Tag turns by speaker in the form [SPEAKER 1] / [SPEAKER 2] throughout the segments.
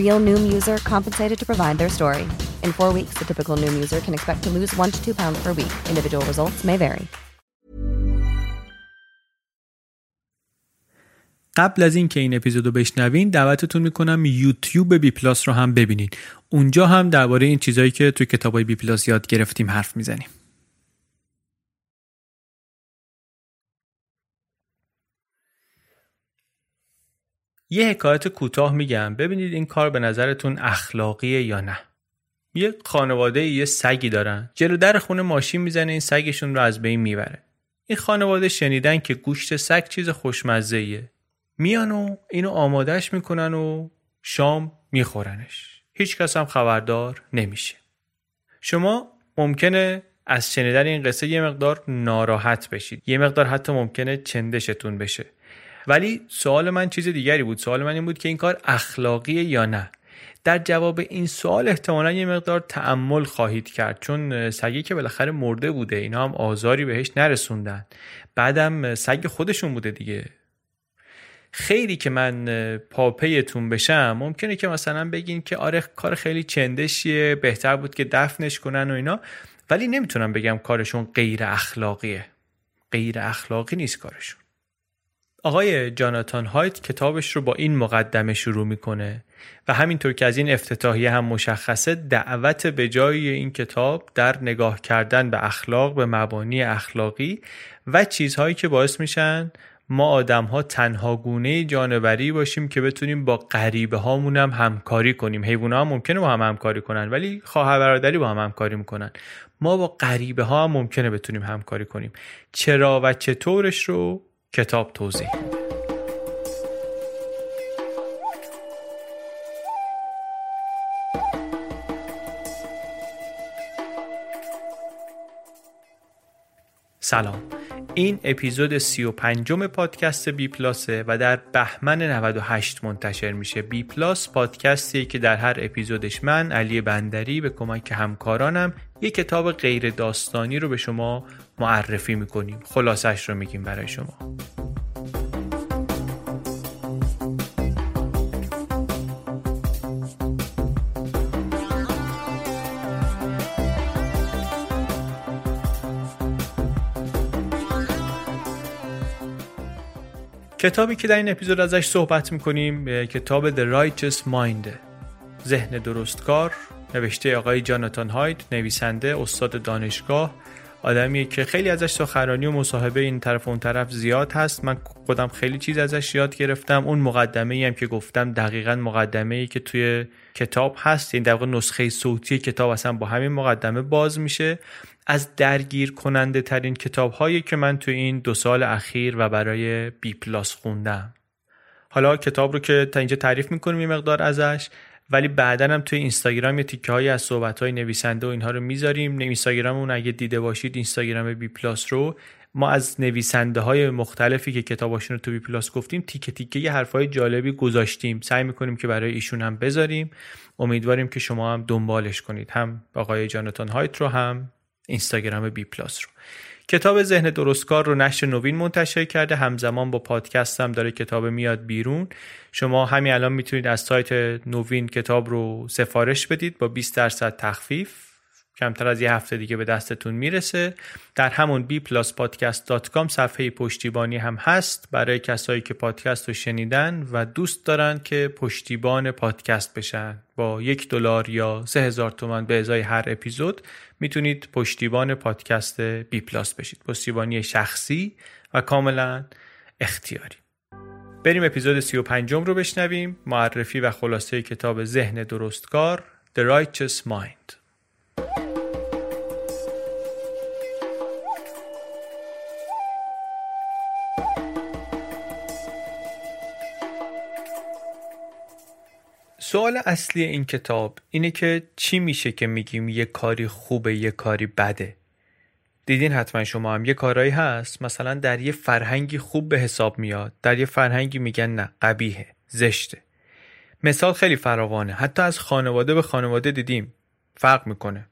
[SPEAKER 1] Real Noom user compensated to provide their story. In four weeks, the typical Noom user can expect to lose one to two pounds per week. Individual results may vary.
[SPEAKER 2] قبل از اینکه این اپیزودو بشنوین دعوتتون می‌کنم یوتیوب بی پلاس رو هم ببینین اونجا هم درباره این چیزایی که تو کتابای بی پلاس یاد گرفتیم حرف می‌زنیم یه حکایت کوتاه میگم. ببینید این کار به نظرتون اخلاقیه یا نه. یه خانواده یه سگی دارن. جلو در خونه ماشین می‌زنه این سگشون رو از بین می‌بره. این خانواده شنیدن که گوشت سگ چیز خوشمزه ایه میان و اینو آمادش می‌کنن و شام میخورنش. هیچ کس هم خبردار نمیشه. شما ممکنه از شنیدن این قصه یه مقدار ناراحت بشید. یه مقدار حتی ممکنه چندشتون بشه. ولی سوال من چیز دیگری بود. سوال من این بود که این کار اخلاقیه یا نه؟ در جواب این سوال احتمالا یه مقدار تعمل خواهید کرد. چون سگی که بالاخره مرده بوده اینا هم آزاری بهش نرسوندن. بعدم سگ خودشون بوده دیگه. خیلی که من پاپیتون بشم ممکنه که مثلا بگین که آره کار خیلی چندشیه بهتر بود که دفنش کنن و اینا. ولی نمی‌تونم بگم کارشون غیر اخلاقیه. غیر اخلاقی نیست کارشون. آقای جاناتان هایت کتابش رو با این مقدمه شروع می‌کنه و همینطور که از این افتتاحیه هم مشخصه دعوت به جای این کتاب در نگاه کردن به اخلاق به مبانی اخلاقی و چیزهایی که باعث میشن ما آدم ها تنها گونه جانوری باشیم که بتونیم با غریبه هامون هم همکاری کنیم. حیوان ها ممکنه با هم همکاری کنن ولی خواهر برادری با هم همکاری می‌کنن. ما با غریبه ها هم ممکنه بتونیم همکاری کنیم. چرا و چطورش رو کتاب توضیح. سلام. این اپیزود 35 پادکست بی پلاسه و در بهمن 98 منتشر میشه. بی پلاس پادکستی که در هر اپیزودش من علی بندری به کمک همکارانم یک کتاب غیر داستانی رو به شما معرفی می‌کنیم. خلاصش رو میگیم برای شما. کتابی که در این اپیزود ازش صحبت می‌کنیم کتاب The Righteous Mind ذهن درستکار نوشته آقای جاناتان هاید نویسنده استاد دانشگاه آدمیه که خیلی ازش سخنرانی و مصاحبه این طرف و اون طرف زیاد هست. من خودم خیلی چیز ازش یاد گرفتم. اون مقدمه ای هم که گفتم دقیقا مقدمه ای که توی کتاب هست. این در واقع نسخه صوتی کتاب اصلا با همین مقدمه باز میشه. از درگیر کننده ترین کتاب هایی که من توی این دو سال اخیر و برای بی پلاس خوندم. حالا کتاب رو که تا اینجا تعریف می‌کنیم یه مقدار ازش. ولی بعدا هم توی اینستاگرام یه تیکه های از صحبت های نویسنده و اینها رو می‌ذاریم. اینستاگرام اون اگه دیده باشید اینستاگرام بی پلاس رو. ما از نویسنده های مختلفی که کتاباشون رو تو بی پلاس گفتیم تیکه تیکه یه حرفای جالبی گذاشتیم. سعی می‌کنیم که برای ایشون هم بذاریم. امیدواریم که شما هم دنبالش کنید. هم آقای جاناتان هایت رو هم اینستاگرام بی پلاس رو. کتاب ذهن درستکار رو نشر نوین منتشر کرده. همزمان با پادکست هم داره کتاب میاد بیرون. شما همین الان می‌تونید از سایت نوین کتاب رو سفارش بدید با 20 درصد تخفیف. کمتر از یه هفته دیگه به دستتون می‌رسه. در همون bpluspodcast.com صفحه پشتیبانی هم هست. برای کسایی که پادکست رو شنیدن و دوست دارن که پشتیبان پادکست بشن. با یک دلار یا سه هزار تومن به ازای هر اپیزود می‌تونید پشتیبان پادکست بی پلاس بشید. پشتیبانی شخصی و کاملا اختیاری. بریم اپیزود 35 رو بشنویم. معرفی و خلاصه کتاب ذهن درستکار The Righteous Mind. سوال اصلی این کتاب اینه که چی میشه که میگیم یه کاری خوبه یه کاری بده؟ دیدین حتما شما هم یه کارایی هست مثلا در یه فرهنگی خوب به حساب میاد در یه فرهنگی میگن نه قبیهه زشته. مثال خیلی فراوانه. حتی از خانواده به خانواده دیدیم فرق می‌کنه.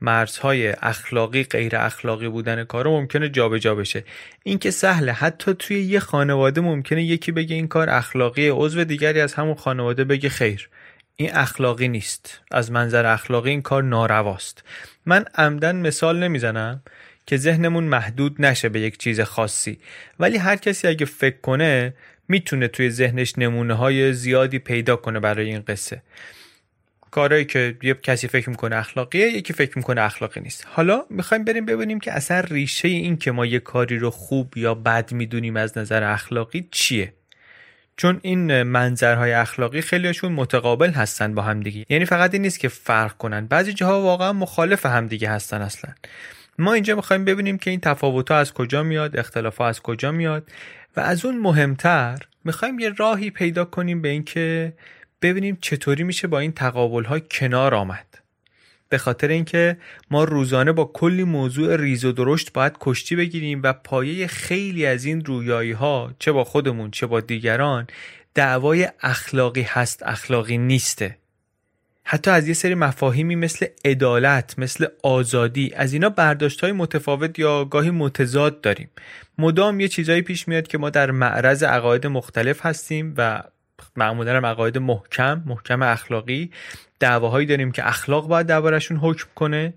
[SPEAKER 2] مرزهای اخلاقی غیر اخلاقی بودن کار ممکنه جابجا جا بشه. این که سهله حتی توی یه خانواده ممکنه یکی بگه این کار اخلاقی عضو دیگری از همون خانواده بگه خیر. این اخلاقی نیست. از منظر اخلاقی این کار نارواست. من عمدن مثال نمی‌زنم که ذهنمون محدود نشه به یک چیز خاصی. ولی هر کسی اگه فکر کنه می‌تونه توی ذهنش نمونه های زیادی پیدا کنه برای این قصه. کارهایی که یه کسی فکر می‌کنه اخلاقیه یکی فکر می‌کنه اخلاقی نیست. حالا می‌خوایم بریم ببینیم که اصلا ریشه این که ما یه کاری رو خوب یا بد می‌دونیم از نظر اخلاقی چیه. چون این منظرهای اخلاقی خیلیشون متقابل هستن با همدیگه. یعنی فقط این نیست که فرق کنن. بعضی جاها واقعا مخالف همدیگه هستن اصلا. ما اینجا می‌خوایم ببینیم که این تفاوت از کجا میاد اختلاف از کجا میاد و از اون مهمتر می‌خوایم یه راهی پیدا کنیم به اینکه ببینیم چطوری میشه با این تقابل کنار آمد. به خاطر اینکه ما روزانه با کلی موضوع ریز و درشت باید کشتی بگیریم و پایه خیلی از این رویایی ها چه با خودمون چه با دیگران دعوای اخلاقی هست اخلاقی نیسته. حتی از یه سری مفاهیمی مثل عدالت مثل آزادی از اینا برداشت های متفاوت یا گاهی متضاد داریم. مدام یه چیزایی پیش میاد که ما در معرض عقاید مختلف هستیم و معمولا عقاید محکم محکم اخلاقی. دعواهایی داریم که اخلاق باید دربارشون حکم کنه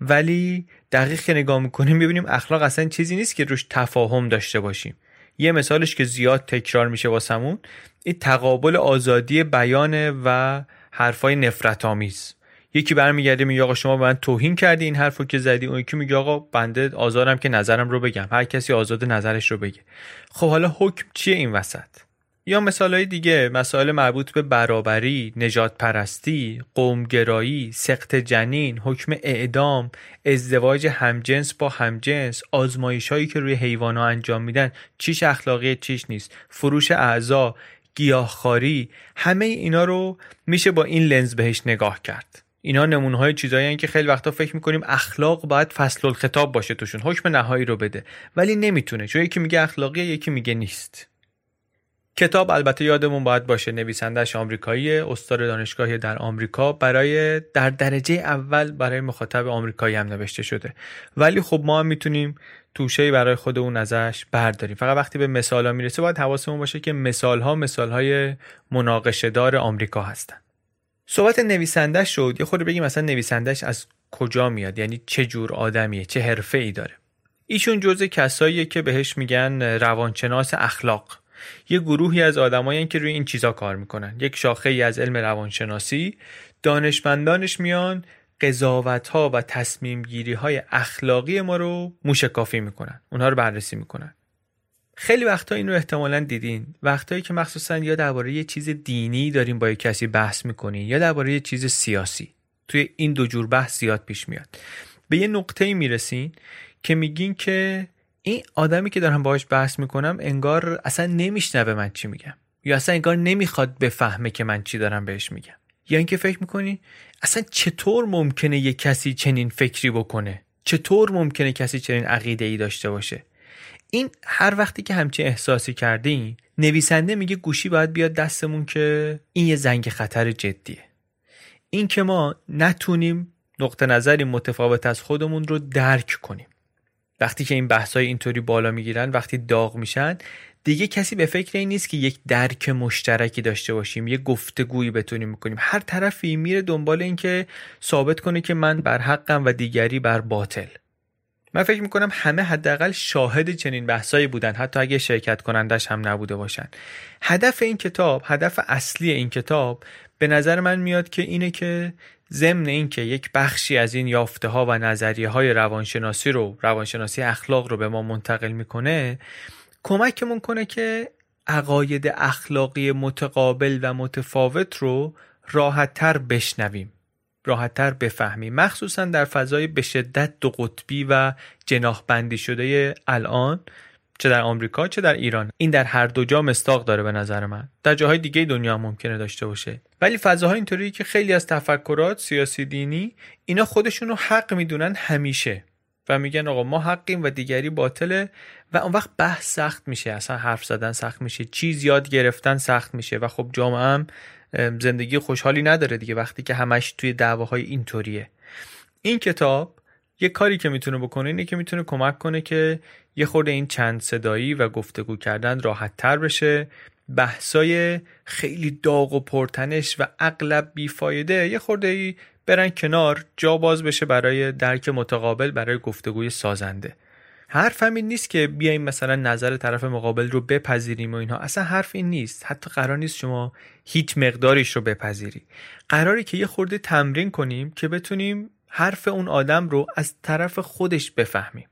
[SPEAKER 2] ولی دقیق که نگاه می‌کنیم می‌بینیم اخلاق اصلا چیزی نیست که روش تفاهم داشته باشیم. یه مثالش که زیاد تکرار میشه واسمون این تقابل آزادی بیانه و حرفای نفرت آمیز یکی برمیگرده میگه آقا شما به من توهین کردی این حرفو که زدی. اون یکی میگه آقا بنده آزارم که نظرم رو بگم. هر کسی آزاد نظرش رو بگه. خب حالا حکم چیه این وسط؟ یا مثال های دیگه مسائل مربوط به برابری، نجات پرستی، قومگرایی، سخت جنین، حکم اعدام، ازدواج همجنس با همجنس، آزمایش هایی که روی حیوان ها انجام میدن. چیش اخلاقی چیش نیست، فروش اعضا، گیاهخواری همه اینا رو میشه با این لنز بهش نگاه کرد. اینا نمونه های چیزایی که خیلی وقتا فکر می‌کنیم اخلاق باید فصل الخطاب باشه توشون حکم نهایی رو بده. ولی نمی‌تونه. چون یکی میگه اخلاقیه یکی میگه نیست. کتاب البته یادمون باید باشه نویسندهش آمریکایی استاد دانشگاهی در آمریکا. برای در درجه اول برای مخاطب آمریکایی هم نوشته شده. ولی خب ما هم می‌تونیم توشه برای خودمون ازش برداریم. فقط وقتی به مثال ها می‌رسه باید حواسمون باشه که مثال ها مثال های مناقشه دار آمریکا هستن. صحبت نویسندهش شد. یه خود بگیم مثلا نویسندهش از کجا میاد؟ یعنی چه جور آدمیه؟ چه حرفه ای داره؟ ایشون جزء کساییه که بهش میگن روانشناس اخلاق. یه گروهی از آدمایی که روی این چیزا کار می‌کنن. یک شاخه ای از علم روانشناسی. دانشمندانش میان قضاوت ها و تصمیم گیری های اخلاقی ما رو موشکافی می‌کنن. اونها رو بررسی می‌کنن. خیلی وقتا اینو احتمالا دیدین. وقتایی که مخصوصا یا درباره یه چیز دینی داریم با یه کسی بحث می‌کنین یا درباره یه چیز سیاسی. توی این دو جور بحث زیاد پیش میاد. به یه نقطه می‌رسین که میگین که این آدمی که دارم باهاش بحث می‌کنم انگار اصلا نمیشنوه من چی میگم. یا اصلا انگار نمی‌خواد بفهمه که من چی دارم بهش میگم. یا اینکه فکر می‌کنی اصلا چطور ممکنه یه کسی چنین فکری بکنه؟ چطور ممکنه کسی چنین عقیده ای داشته باشه؟ این هر وقتی که همچین احساسی کردیم نویسنده میگه گوشی باید بیاد دستمون که این یه زنگ خطر جدیه. این که ما نتونیم نقطه نظری متفاوت از خودمون رو درک کنیم. وقتی که این بحثای اینطوری بالا می‌گیرن وقتی داغ میشن دیگه کسی به فکر این نیست که یک درک مشترکی داشته باشیم یه گفتگویی بتونیم بکنیم. هر طرفی میره دنبال این که ثابت کنه که من بر حقم و دیگری بر باطل. من فکر می‌کنم همه حداقل شاهد چنین بحثایی بودن حتی اگه شرکت کنندش هم نبوده باشن. هدف این کتاب هدف اصلی این کتاب به نظر من میاد که اینه که ضمن اینکه یک بخشی از این یافته ها و نظریه های روانشناسی رو روانشناسی اخلاق رو به ما منتقل می‌کنه کمکمون کنه که عقاید اخلاقی متقابل و متفاوت رو راحتتر بشنویم راحتتر بفهمیم مخصوصا در فضای به شدت دو قطبی و جناح بندی شده الان. چه در آمریکا چه در ایران. این در هر دو جا مستاق داره به نظر من. در جاهای دیگه دنیا هم ممکنه داشته باشه. ولی فضاها اینطوری که خیلی از تفکرات سیاسی دینی اینا خودشون رو حق می‌دونن همیشه. و میگن آقا ما حقیم و دیگری باطله و اون وقت بحث سخت میشه. اصلا حرف زدن سخت میشه. چیز یاد گرفتن سخت میشه. و خب جامعه هم زندگی خوشحالی نداره دیگه وقتی که همش توی دعواهای اینطوریه. این کتاب یه کاری که می‌تونه بکنه اینه که می‌تونه کمک کنه که یه خورده این چند صدایی و گفتگو کردن راحت تر بشه. بحثای خیلی داغ و پرتنش و اغلب بیفایده یه خورده ای برن کنار جا باز بشه برای درک متقابل برای گفتگوی سازنده. حرف همین نیست که بیایم مثلا نظر طرف مقابل رو بپذیریم و اینها. اصلا حرف این نیست. حتی قرار نیست شما هیچ مقداریش رو بپذیری. قراری که یه خورده تمرین کنیم که بتونیم حرف اون آدم رو از طرف خودش بفهمیم.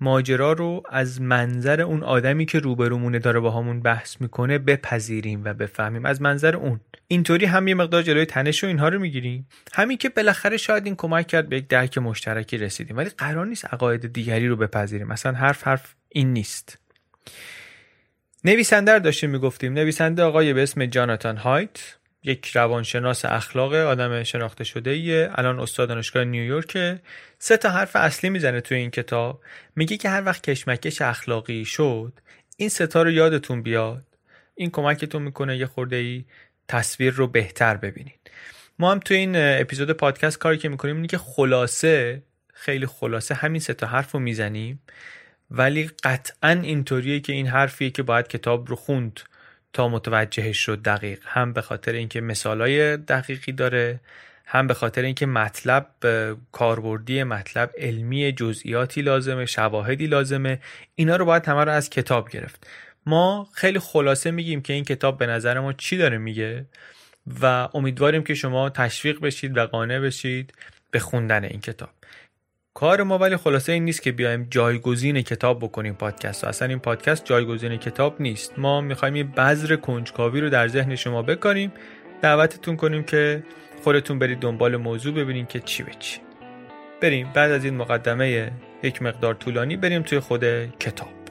[SPEAKER 2] ماجرا رو از منظر اون آدمی که روبرومونه داره با همون بحث می‌کنه بپذیریم و بفهمیم. از منظر اون. اینطوری هم یه مقدار جلوی تنش و اینها رو می‌گیریم. همین که بالاخره شاید این کمک کرد به یک درک مشترکی رسیدیم. ولی قرار نیست عقاید دیگری رو بپذیریم. مثلا حرف حرف این نیست. نویسنده داشتیم می‌گفتیم. نویسنده آقای به اسم جاناتان هایت. یک روانشناس اخلاق آدم شناخته شده ایه الان استاد دانشگاه نیویورک سه تا حرف اصلی می‌زنه توی این کتاب. میگه که هر وقت کشمکش اخلاقی شد این ستا رو یادتون بیاد. این کمکتون می‌کنه یه خورده ای تصویر رو بهتر ببینید. ما هم توی این اپیزود پادکست کاری که می‌کنیم اینه که خلاصه خیلی خلاصه همین سه تا حرف رو می‌زنیم. ولی قطعا اینطوریه که این حرفیه که باید کتاب رو خوند. تا متوجهش شد دقیق. هم به خاطر اینکه مثالای دقیقی داره هم به خاطر اینکه مطلب کاربردی مطلب علمی جزئیاتی لازمه شواهدی لازمه. اینا رو باید همه رو از کتاب گرفت. ما خیلی خلاصه میگیم که این کتاب به نظر ما چی داره میگه و امیدواریم که شما تشویق بشید و قانع بشید به خوندن این کتاب. کار ما ولی خلاصه این نیست که بیایم جایگزین کتاب بکنیم پادکست. اصلا این پادکست جایگزین کتاب نیست. ما می‌خوایم یه بذر کنجکاوی رو در ذهن شما بکنیم دعوتتون کنیم که خودتون برید دنبال موضوع ببینیم که چی به چی. بریم. بعد از این مقدمه یک مقدار طولانی بریم توی خود کتاب.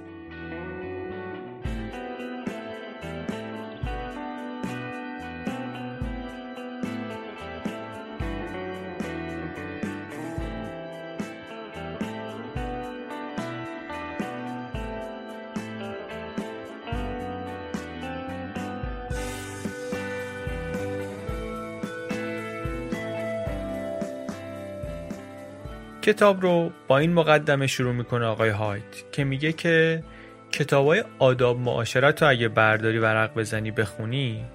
[SPEAKER 2] کتاب رو با این مقدمه شروع می‌کنه آقای هایت که میگه که کتاب های آداب معاشرت رو اگه برداری ورق بزنی بخونی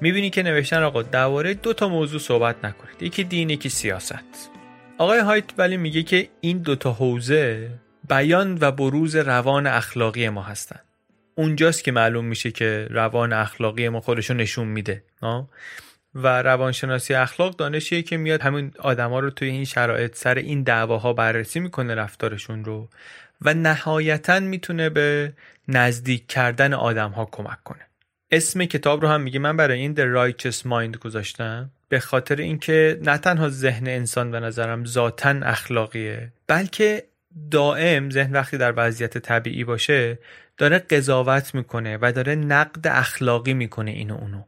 [SPEAKER 2] می‌بینی که نوشتن آقا درباره دو تا موضوع صحبت نکنید یکی دین یکی سیاست. آقای هایت ولی میگه که این دو تا حوزه بیان و بروز روان اخلاقی ما هستن. اونجاست که معلوم میشه که روان اخلاقی ما خودشو نشون میده و روانشناسی اخلاق دانشیه که میاد همین آدما رو توی این شرایط سر این دعواها بررسی می‌کنه رفتارشون رو و نهایتا می‌تونه به نزدیک کردن آدم ها کمک کنه. اسم کتاب رو هم میگه. من برای این The Righteous Mind گذاشتم. به خاطر اینکه نه تنها ذهن انسان به نظرم ذاتا اخلاقیه بلکه دائم ذهن وقتی در وضعیت طبیعی باشه داره قضاوت می‌کنه و داره نقد اخلاقی می‌کنه اینو اونو.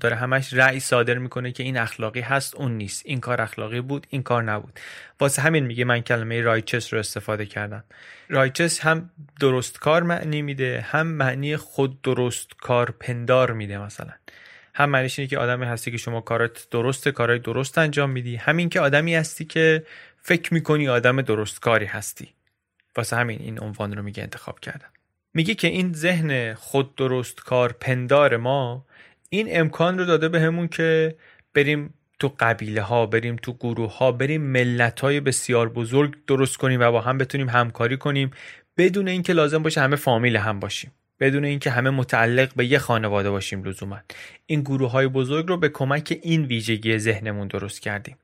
[SPEAKER 2] داره همش رأی صادر می‌کنه که این اخلاقی هست اون نیست. این کار اخلاقی بود این کار نبود. واسه همین میگه من کلمه رایچس رو استفاده کردم. رایچس هم درست کار معنی میده هم معنی خود درست کار پندار میده مثلا. هم معنیش اینه که آدمی هستی که شما کارات درسته کارهای درست انجام میدی. همین که آدمی هستی که فکر می‌کنی آدم درست کاری هستی. واسه همین این عنوان رو میگه انتخاب کردم. میگه که این ذهن خود درست کار پندار ما این امکان رو داده بهمون به که بریم تو قبیله ها بریم تو گروه ها بریم ملت های بسیار بزرگ درست کنیم و با هم بتونیم همکاری کنیم. بدون اینکه لازم باشه همه فامیل هم باشیم. بدون اینکه همه متعلق به یه خانواده باشیم لزوما. این گروه های بزرگ رو به کمک این ویژگی ذهنمون درست کردیم.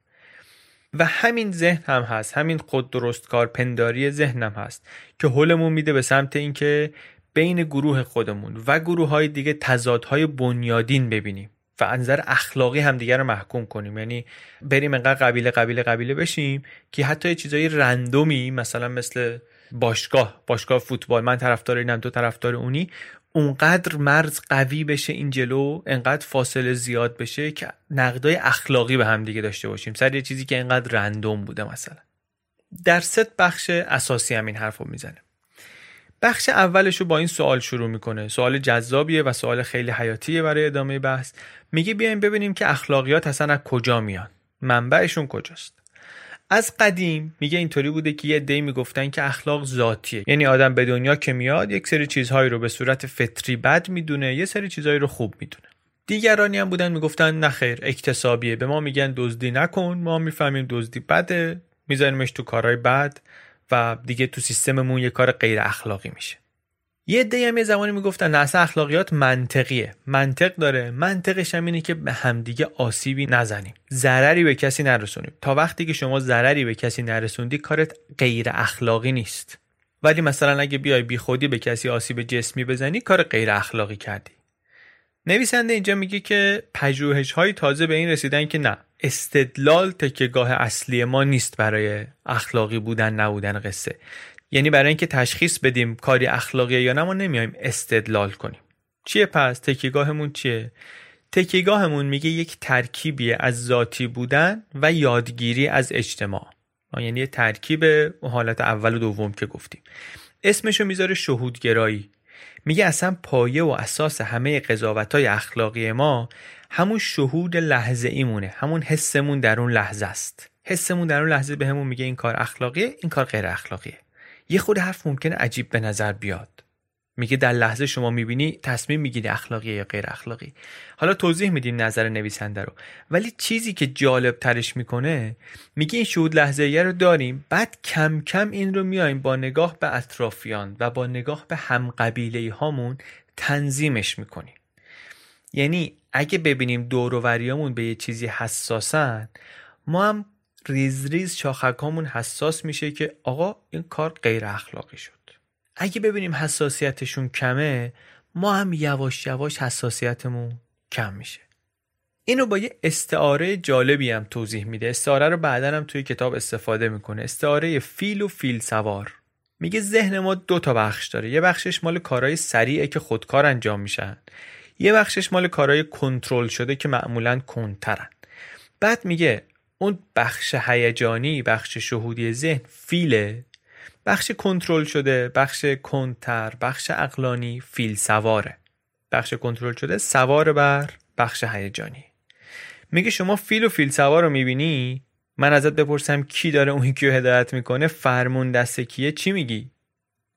[SPEAKER 2] و همین ذهن هم هست. همین خود درست کار پنداری ذهن هم هست که حلمون میده به سمت اینکه بین گروه خودمون و گروه های دیگه تضادهای بنیادین ببینیم و از نظر اخلاقی همدیگه رو محکوم کنیم. یعنی بریم انقدر قبیله قبیله قبیله بشیم که حتی چیزای رندومی مثلا مثل باشگاه باشگاه فوتبال من طرفدار اینم تو طرفدار اونی اونقدر مرز قوی بشه این جلو انقدر فاصله زیاد بشه که نقدای اخلاقی به هم دیگه داشته باشیم. سر یه چیزی که انقدر رندوم بوده مثلا. در ست بخش اساسی هم این حرف رو می‌زنه. بخش اولش رو با این سوال شروع می‌کنه. سوال جذابیه و سوال خیلی حیاتیه برای ادامه بحث. میگه بیایم ببینیم که اخلاقیات اصلا از کجا میان. منبعشون کجاست؟ از قدیم میگه اینطوری بوده که یه دی می‌گفتن که اخلاق ذاتیه. یعنی آدم به دنیا که میاد یک سری چیزهایی رو به صورت فطری بد می‌دونه یه سری چیزهایی رو خوب می‌دونه. دیگرانی هم بودن می‌گفتن نخیر اکتسابیه. به ما میگن دزدی نکن ما می‌فهمیم دزدی بده میذاریمش تو کارهای بد. و دیگه تو سیستممون یه کار غیر اخلاقی میشه. یه عده هم یه زمانی می‌گفتن نه اخلاقیات منطقیه. منطق داره. منطقش هم اینه که به همدیگه آسیبی نزنیم. ضرری به کسی نرسونیم. تا وقتی که شما ضرری به کسی نرسوندی کارت غیر اخلاقی نیست. ولی مثلا اگه بیای بی خودی به کسی آسیب جسمی بزنی کار غیر اخلاقی کردی. نویسنده اینجا میگه که پژوهش های تازه به این رسیدن که نه. استدلال تکیگاه اصلی ما نیست برای اخلاقی بودن نبودن قصه. یعنی برای اینکه تشخیص بدیم کاری اخلاقیه یا نه ما نمیایم استدلال کنیم. چیه پس؟ تکیگاهمون چیه؟ تکیگاهمون میگه یک ترکیبی از ذاتی بودن و یادگیری از اجتماع. یعنی یه ترکیب حالت اول و دوم که گفتیم. اسمشو می‌ذاره شهودگرایی. میگه اصلا پایه و اساس همه قضاوت های اخلاقی ما همون شهود لحظه ایمونه همون حسمون در اون لحظه است. حسمون در اون لحظه به همون میگه این کار اخلاقیه این کار غیر اخلاقیه. یه خود حرف ممکنه عجیب به نظر بیاد. میگه در لحظه شما می‌بینی تصمیم می‌گیری اخلاقی یا غیر اخلاقی. حالا توضیح میدیم نظر نویسنده رو. ولی چیزی که جالب ترش می‌کنه میگه این شهود لحظه رو داریم بعد کم کم این رو میایم با نگاه به اطرافیان و با نگاه به هم قبیله هامون تنظیمش می‌کنیم. یعنی اگه ببینیم دوروریامون به یه چیزی حساسن ما هم ریز ریز شاخکامون حساس میشه که آقا این کار غیر اخلاقی شد. اگه ببینیم حساسیتشون کمه ما هم یواش یواش حساسیتمون کم میشه. اینو با یه استعاره جالبی هم توضیح میده. استعاره رو بعدا هم توی کتاب استفاده می‌کنه. استعاره فیل و فیل سوار. میگه ذهن ما دو تا بخش داره. یه بخشش مال کارهای سریعه که خودکار انجام میشن. یه بخشش مال کارهای کنترل شده که معمولا کنترن. بعد میگه اون بخش هیجانی بخش شهودی ذهن فیله. بخش کنترل شده بخش کنتر بخش اقلانی فیل سواره. بخش کنترل شده سوار بر بخش هیجانی. میگه شما فیل و فیل سوار رو می‌بینی؟ من ازت بپرسم کی داره اون یکی رو هدایت می‌کنه؟ فرمون دست کیه؟ چی میگی؟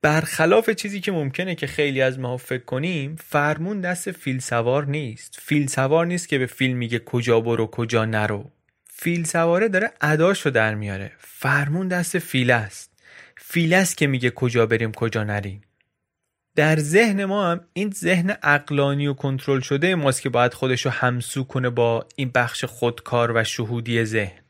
[SPEAKER 2] برخلاف چیزی که ممکنه که خیلی از ما فکر کنیم فرمون دست فیل سوار نیست. فیل سوار نیست که به فیل میگه کجا برو کجا نرو. فیل سواره داره اداشو در میاره. فرمون دست فیل است. فیل است که میگه کجا بریم کجا نریم. در ذهن ما هم این ذهن عقلانی و کنترل شده ماست که باید خودشو همسو کنه با این بخش خودکار و شهودی ذهن.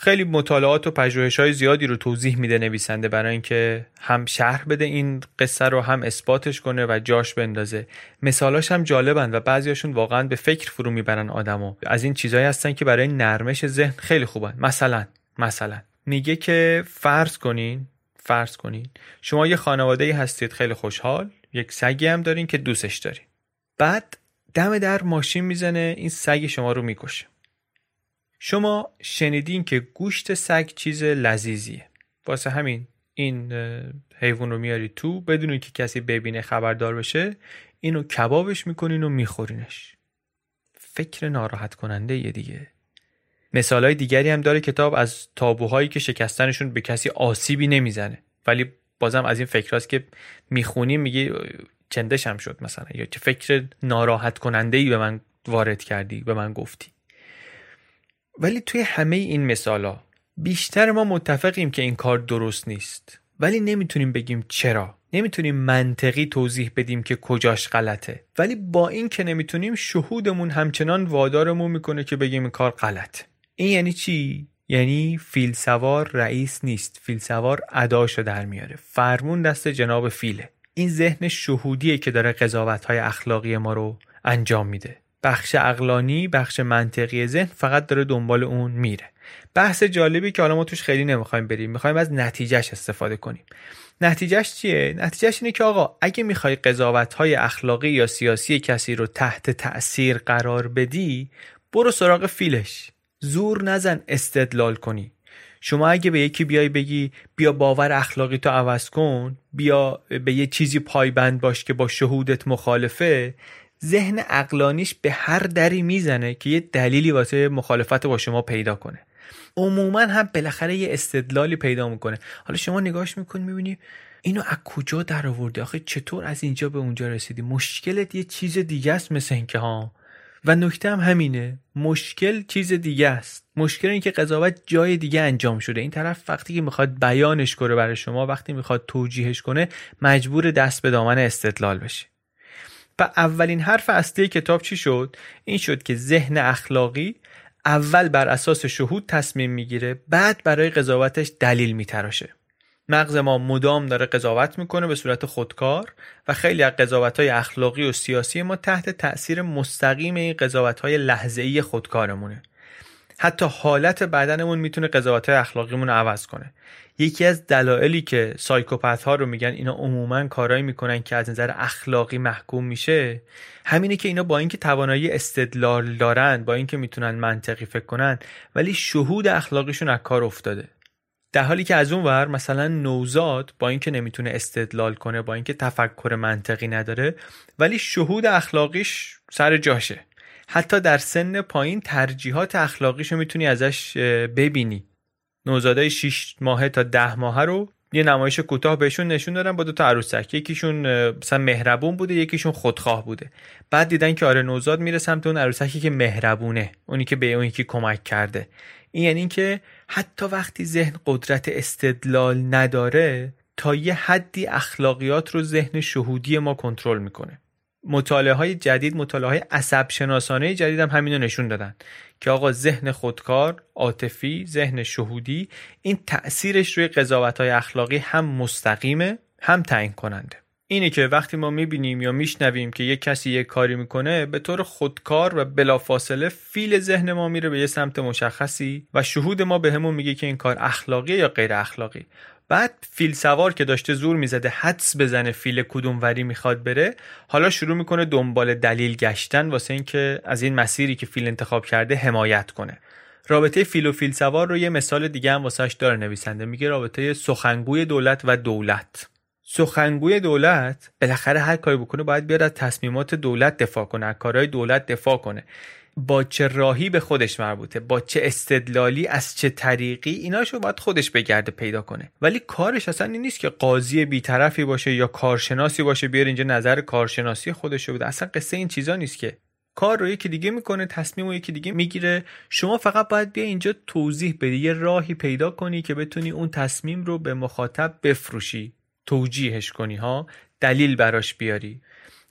[SPEAKER 2] خیلی مطالعات و پژوهش های زیادی رو توضیح میده نویسنده برای اینکه هم شرح بده این قصه رو هم اثباتش کنه و جاش بندازه. مثالاش هم جالبن و بعضیاشون واقعا به فکر فرو می‌برن آدمو. از این چیزهایی هستن که برای نرمش ذهن خیلی خوبن. مثلا مثلا. میگه که فرض کنین فرض کنین. شما یه خانواده ای هستید خیلی خوشحال. یک سگی هم دارین که دوستش دارین. بعد دم در ماشین می‌زنه این سگ شما رو می‌کشه. شما شنیدین که گوشت سگ چیز لذیذیه. واسه همین این حیوان رو میاری تو بدون که کسی ببینه خبردار بشه اینو کبابش می‌کنین و میخورینش. فکر ناراحت کننده یه دیگه. مثال دیگری هم داره کتاب از تابوهایی که شکستنشون به کسی آسیبی نمی‌زنه. ولی بازم از این فکراست که می‌خونی میگی چندش هم شد مثلا. یا چه فکر ناراحت کننده ای به من وارد کردی به من گفتی. ولی توی همه این مثالا بیشتر ما متفقیم که این کار درست نیست. ولی نمی‌تونیم بگیم چرا. نمی‌تونیم منطقی توضیح بدیم که کجاش غلطه. ولی با این که نمی‌تونیم شهودمون همچنان وادارمون می‌کنه که بگیم این کار غلط این یعنی چی؟ یعنی فیل سوار رئیس نیست. فیل سوار اداشو در میاره. فرمون دست جناب فیله. این ذهن شهودیه که داره قضاوت های اخلاقی ما رو انجام میده. بخش اقلانی بخش منطقی ذهن فقط داره دنبال اون میره. بحث جالبی که حالا ما توش خیلی نمی‌خوایم بریم می‌خوایم از نتیجهش استفاده کنیم. نتیجهش چیه؟ نتیجهش اینه که آقا اگه می‌خوای قضاوت های اخلاقی یا سیاسی کسی رو تحت تأثیر قرار بدی برو سراغ فیلش. زور نزن استدلال کنی. شما اگه به یکی بیای بگی بیا باور اخلاقی تو عوض کن بیا به یه چیزی پایبند باش که با شهودت مخالفه ذهن اقلانیش به هر دری می‌زنه که یه دلیلی واسه مخالفت با شما پیدا کنه. عموما هم بالاخره یه استدلالی پیدا می‌کنه. حالا شما نگاش می‌کنی می‌بینی اینو از کجا در آورده؟ آخه چطور از اینجا به اونجا رسیدی؟ مشکلت یه چیز دیگه است مثل اینکه ها. و نکته هم همینه. مشکل چیز دیگه است. مشکل این که قضاوت جای دیگه انجام شده. این طرف وقتی که می‌خواد بیانش کنه برای شما وقتی می‌خواد توجیهش کنه مجبور دست به دامن استدلال بشه. و اولین حرف اصلی کتاب چی شد؟ این شد که ذهن اخلاقی اول بر اساس شهود تصمیم می‌گیره بعد برای قضاوتش دلیل میتراشه. مغز ما مدام داره قضاوت می‌کنه به صورت خودکار و خیلی از قضاوت های اخلاقی و سیاسی ما تحت تاثیر مستقیم این قضاوت های لحظه ای خودکارمونه. حتی حالت بدنمون می‌تونه قضاوت اخلاقیمون رو عوض کنه. یکی از دلایلی که سایکوپت ها رو میگن اینا عموما کارایی می‌کنن که از نظر اخلاقی محکوم میشه همینه که اینا با اینکه توانایی استدلال دارن با اینکه می‌تونن منطقی فکر کنن ولی شهود اخلاقیشون از کار افتاده. در حالی که از اون ور مثلا نوزاد با اینکه نمی‌تونه استدلال کنه با اینکه تفکر منطقی نداره ولی شهود اخلاقیش سر جاشه. حتی در سن پایین ترجیحات اخلاقیشو می‌تونی ازش ببینی. نوزادای 6 ماهه تا 10 ماهه رو یه نمایش کوتاه بهشون نشون دادن با دو تا عروسک. یکیشون مثلا مهربون بوده یکیشون خودخواه بوده. بعد دیدن که آره نوزاد میره سمت اون عروسکی که مهربونه اونی که به اون یکی کمک کرده. این یعنی اینکه حتی وقتی ذهن قدرت استدلال نداره تا یه حدی اخلاقیات رو ذهن شهودی ما کنترل می‌کنه. مطالعه های جدید مطالعه های عصب شناسانه جدید هم همینو نشون دادن که آقا ذهن خودکار عاطفی ذهن شهودی این تأثیرش روی قضاوت های اخلاقی هم مستقیمه هم تعیین کننده. اینه که وقتی ما می‌بینیم یا میشنویم که یک کسی یک کاری می‌کنه به طور خودکار و بلافاصله فیل ذهن ما میره به یه سمت مشخصی و شهود ما به همون میگه که این کار اخلاقی یا غیر اخلاقی بعد فیل سوار که داشته زور می‌زده حدس بزنه فیل کدوم وری می‌خواد بره حالا شروع می‌کنه دنبال دلیل گشتن واسه اینکه از این مسیری که فیل انتخاب کرده حمایت کنه. رابطه فیل و فیل سوار رو یه مثال دیگه هم واسهش داره نویسنده میگه رابطه سخنگوی دولت و دولت. سخنگوی دولت بالاخره هر کاری بکنه باید بیاد از تصمیمات دولت دفاع کنه از کارهای دولت دفاع کنه. با چه راهی به خودش مربوطه؟ با چه استدلالی؟ از چه طریقی؟ ایناشو باید خودش بگرده پیدا کنه. ولی کارش اصلا این نیست که قاضی بیطرفی باشه یا کارشناسی باشه بیار اینجا نظر کارشناسی خودش رو بده. اصلا قصه این چیزا نیست که. کار رو یکی دیگه می‌کنه تصمیم رو یکی دیگه می‌گیره. شما فقط باید بیا اینجا توضیح بدی یه راهی پیدا کنی که بتونی اون تصمیم رو به مخاطب بفروشی. توجیهش کنی ها؟ دلیل براش بیاری.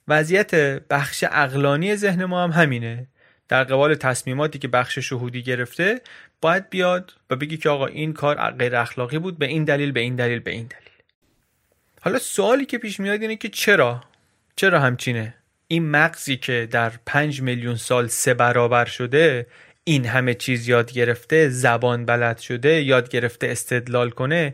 [SPEAKER 2] وضعیت بخش اقلانی ذهن ما هم همینه. در قبال تصمیماتی که بخش شهودی گرفته باید بیاد و بگی که آقا این کار غیر اخلاقی بود به این دلیل به این دلیل به این دلیل. حالا سوالی که پیش میاد اینه که چرا؟ چرا همچینه؟ این مغزی که در پنج میلیون سال سه برابر شده این همه چیز یاد گرفته زبان بلد شده یاد گرفته استدلال کنه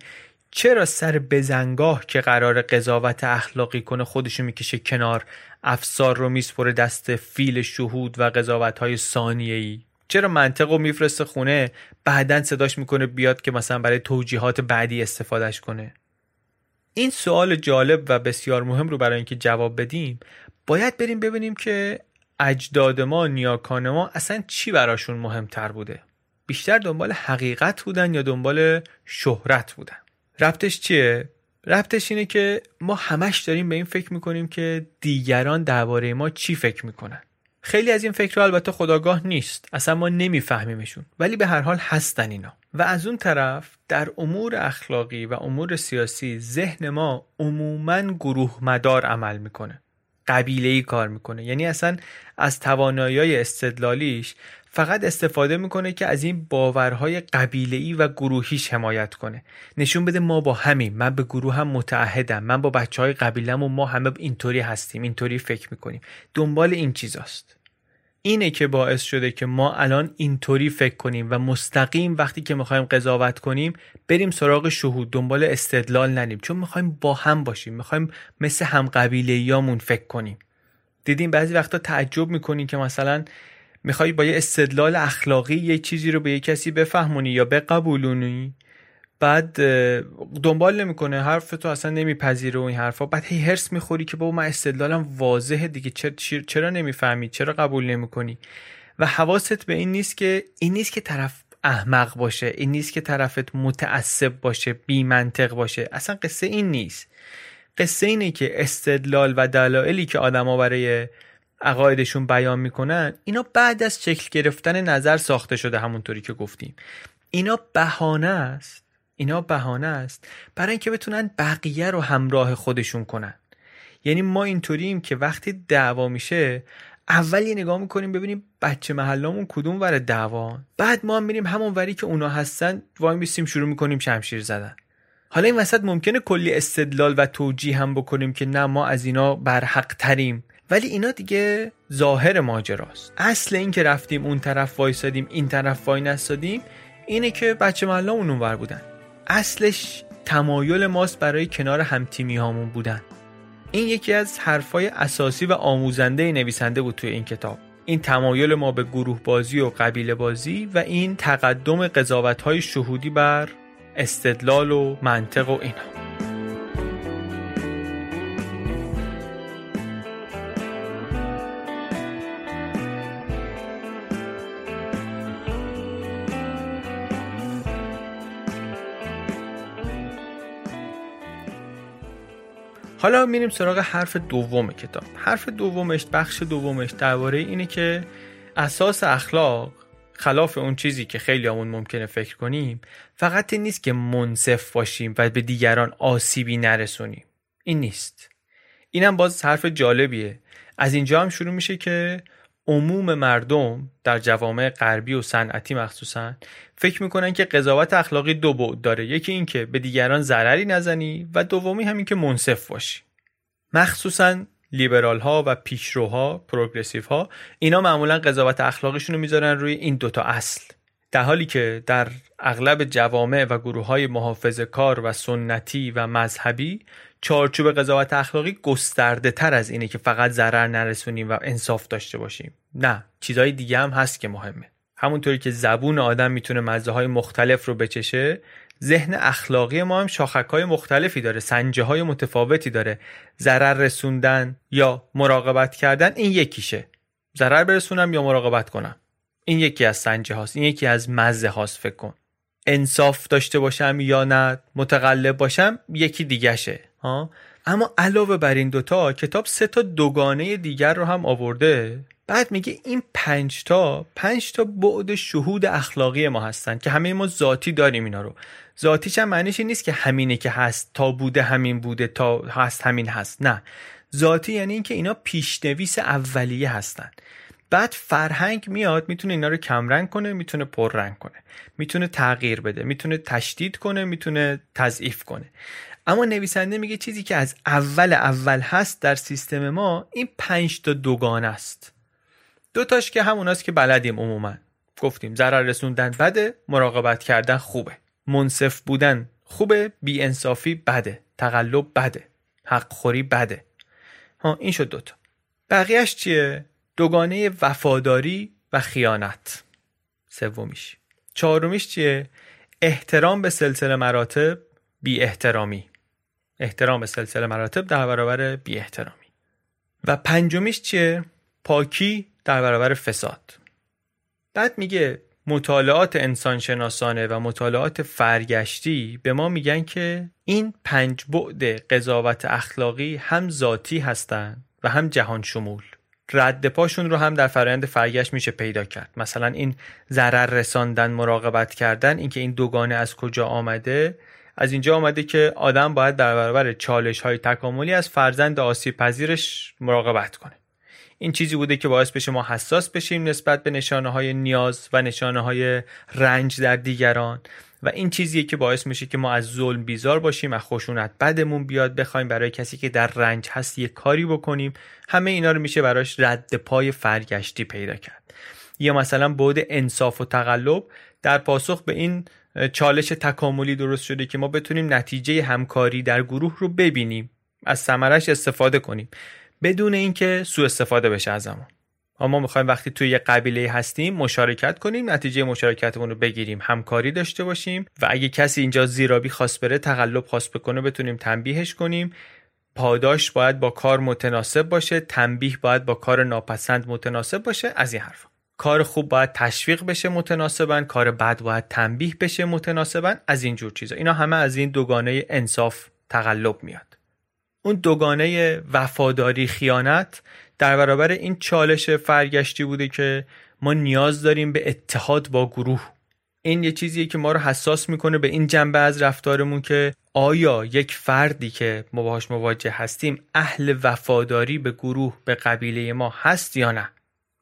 [SPEAKER 2] چرا سر بزنگاه که قرار قضاوت اخلاقی کنه خودشو می‌کشه کنار؟ افسار رو میسپره دست فیل شهود و قضاوت های ثانیه ای چرا منطق رو میفرسته خونه؟ بعدا صداش می‌کنه بیاد که مثلا برای توجیهات بعدی استفادهش کنه. این سوال جالب و بسیار مهم رو برای اینکه جواب بدیم. باید بریم ببینیم که اجداد ما نیاکان ما اصلا چی براشون مهمتر بوده؟ بیشتر دنبال حقیقت بودن یا دنبال شهرت بودن؟ رفتش چیه؟ ربطش اینه که ما همش داریم به این فکر می‌کنیم که دیگران درباره ما چی فکر می‌کنن. خیلی از این فکرها البته خداگاه نیست. اصلا ما نمیفهمیمشون. ولی به هر حال هستن اینا. و از اون طرف در امور اخلاقی و امور سیاسی ذهن ما عموما گروه مدار عمل می‌کنه. قبیله ای کار می‌کنه. یعنی اصلا از توانایی استدلالیش فقط استفاده می‌کنه که از این باورهای قبیله و گروهیش حمایت کنه. نشون بده ما با همیم. من به گروه هم متعهدم. من با بچه های قبیلم و ما همه اینطوری هستیم اینطوری فکر می‌کنیم. دنبال این چیزاست. اینه که باعث شده که ما الان اینطوری فکر کنیم و مستقیم وقتی که می‌خوایم قضاوت کنیم بریم سراغ شهود. دنبال استدلال نریم. چون می‌خوایم با هم باشیم. می‌خوایم مثل هم قبیله فکر کنیم. دیدیم بعضی وقتا تعجب می‌کنیم که مثلا می‌خوای با یه استدلال اخلاقی یه چیزی رو به یه کسی بفهمونی یا بقبولونی؟ بعد دنبال نمی‌کنه حرف تو اصلا نمیپذیره و این حرفا. بعد هی هرس می‌خوری که بابا من استدلالم واضحه دیگه چرا, چرا نمی‌فهمی؟ چرا قبول نمی‌کنی؟ و حواست به این نیست که این نیست که طرف احمق باشه این نیست که طرفت متعصب باشه بی منطق باشه. اصلا قصه این نیست. قصه اینه که استدلال و دلایلی که آدما برای عقایدشون بیان می‌کنن اینا بعد از شکل گرفتن نظر ساخته شده همونطوری که گفتیم. اینا بهانه است. اینا بهانه است برای اینکه بتونن بقیه رو همراه خودشون کنن. یعنی ما اینطوریم که وقتی دعوا میشه اول یه نگاه می‌کنیم ببینیم بچه محلامون کدوم ور دعوا. بعد ما هم میریم همون وری که اونا هستن وای میسیم شروع می‌کنیم شمشیر زدن. حالا این وسط ممکنه کلی استدلال و توجیه هم بکنیم که نه ما از اینا برحق تریم ولی اینا دیگه ظاهر ماجراست. اصل این که رفتیم اون طرف وایسادیم این طرف وای نستادیم اینه که بچه محلامون اونور بودن. اصلش تمایل ماست برای کنار همتیمی هامون بودن. این یکی از حرفای اساسی و آموزنده نویسنده بود توی این کتاب. این تمایل ما به گروه بازی و قبیله بازی و این تقدم قضاوت های شهودی بر استدلال و منطق و اینا. حالا میریم سراغ حرف دوم کتاب. حرف دومش بخش دومش درباره اینه که اساس اخلاق خلاف اون چیزی که خیلی همون ممکنه فکر کنیم فقط این نیست که منصف باشیم و به دیگران آسیبی نرسونیم. این نیست. اینم باز حرف جالبیه. از اینجا هم شروع میشه که عموم مردم در جوامع غربی و صنعتی مخصوصا فکر می‌کنن که قضاوت اخلاقی دو بعد داره. یکی این که به دیگران ضرری نزنی و دومی همین که منصف باشی. مخصوصا لیبرال ها و پیشروها پروگرسیو ها اینا معمولا قضاوت اخلاقیشون رو می‌ذارن روی این دوتا اصل. در حالی که در اغلب جوامع و گروه های کار و سنتی و مذهبی چارچوب قضاوت اخلاقی گسترده تر از اینه که فقط ضرر نرسونیم و انصاف داشته باشیم. نه چیزهای دیگه هم هست که مهمه. همونطوری که زبون آدم می‌تونه مزه های مختلف رو بچشه ذهن اخلاقی ما هم شاخک های مختلفی داره سنجه های متفاوتی داره. ضرر رسوندن یا مراقبت کردن این یکیشه. ضرر برسونم یا مراقبت کنم؟ این یکی از سنجه هاست این یکی از مزه هاست فکر کن. انصاف داشته باشم یا نه متقلب باشم یکی دیگهشه. ها. اما علاوه بر این دوتا کتاب سه تا دوگانه دیگر رو هم آورده. بعد میگه این پنج تا پنج تا بعد شهود اخلاقی ما هستن که همه ما ذاتی داریم اینا رو. ذاتیش هم معنیش این نیست که همینه که هست تا بوده همین بوده تا هست همین هست. نه. ذاتی یعنی اینکه اینا پیشنویس اولیه هستن. بعد فرهنگ میاد می‌تونه اینا رو کمرنگ کنه می‌تونه پررنگ کنه. می‌تونه تغییر بده می‌تونه تشدید کنه می‌تونه تضعیف کنه. اما نویسنده میگه چیزی که از اول اول هست در سیستم ما این پنج تا دوگان است. دوتاش که هموناست که بلدیم عموما. گفتیم ضرر رسوندن بده مراقبت کردن خوبه. منصف بودن خوبه بی انصافی بده. تقلب بده. حق خوری بده. ها این شد دوتا بقیهش چیه؟ دوگانه وفاداری و خیانت. سومیش. چهارمیش چیه؟ احترام به سلسله مراتب بی احترامی احترام به سلسله مراتب در برابر بی احترامی و پنجمیش چیه؟ پاکی در برابر فساد. بعد میگه مطالعات انسانشناسانه و مطالعات فرگشتی به ما میگن که این پنج بعد قضاوت اخلاقی هم ذاتی هستند و هم جهان شمول. رد پاشون رو هم در فرآیند فرگشت میشه پیدا کرد. مثلا این ضرر رساندن مراقبت کردن اینکه این دوگانه از کجا آمده از اینجا آمده که آدم باید در برابر چالش های تکاملی از فرزند آسیب پذیرش مراقبت کنه. این چیزی بوده که باعث بشه ما حساس بشیم نسبت به نشانه های نیاز و نشانه های رنج در دیگران و این چیزیه که باعث میشه که ما از ظلم بیزار باشیم از خشونت بدمون بیاد بخوایم برای کسی که در رنج هست یه کاری بکنیم. همه اینا رو میشه براش رد پای فرگشتی پیدا کرد. یا مثلا بود انصاف و تقلب در پاسخ به این چالش تکاملی درست شده که ما بتونیم نتیجه همکاری در گروه رو ببینیم. از ثمرش استفاده کنیم. بدون اینکه سوء استفاده بشه ازمون ما می‌خوایم وقتی توی یه قبیله هستیم مشارکت کنیم نتیجه مشارکتمون رو بگیریم همکاری داشته باشیم و اگه کسی اینجا زیرابی خواست بره تقلب خواست بکنه بتونیم تنبیهش کنیم. پاداش باید با کار متناسب باشه تنبیه باید با کار ناپسند متناسب باشه از این حرف کار خوب باید تشویق بشه متناسبا کار بد باید تنبیه بشه متناسبا از این جور چیزا. اینا همه از این دوگانه انصاف تقلب میاد. اون دوگانه وفاداری خیانت در برابر این چالش فرگشتی بوده که ما نیاز داریم به اتحاد با گروه. این یه چیزیه که ما رو حساس می‌کنه به این جنبه از رفتارمون که آیا یک فردی که ما باهاش مواجه هستیم اهل وفاداری به گروه به قبیله ما هست یا نه؟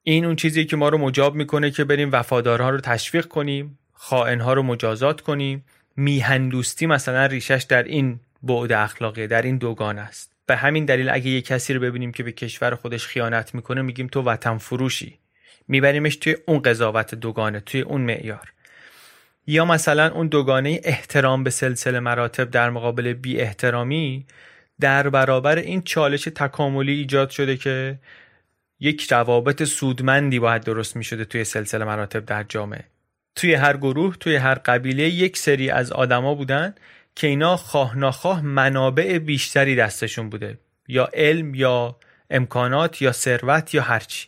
[SPEAKER 2] این اون چیزیه که ما رو مجاب می‌کنه که بریم وفادارها رو تشویق کنیم خائنها رو مجازات کنیم. میهندوستی مثلا ریشش در این بعد اخلاقی در این دوگان است. به همین دلیل اگه یه کسی رو ببینیم که به کشور خودش خیانت می‌کنه میگیم تو وطن فروشی. میبریمش توی اون قضاوت دوگانه توی اون معیار. یا مثلا اون دوگانه احترام به سلسله مراتب در مقابل بی احترامی در برابر این چالش تکاملی ایجاد شده که یک روابط سودمندی باید درست می شده توی سلسله مراتب در جامعه. توی هر گروه توی هر قبیله یک سری از آدما بودن که اینا خواه ناخواه منابع بیشتری دستشون بوده. یا علم یا امکانات یا ثروت یا هرچی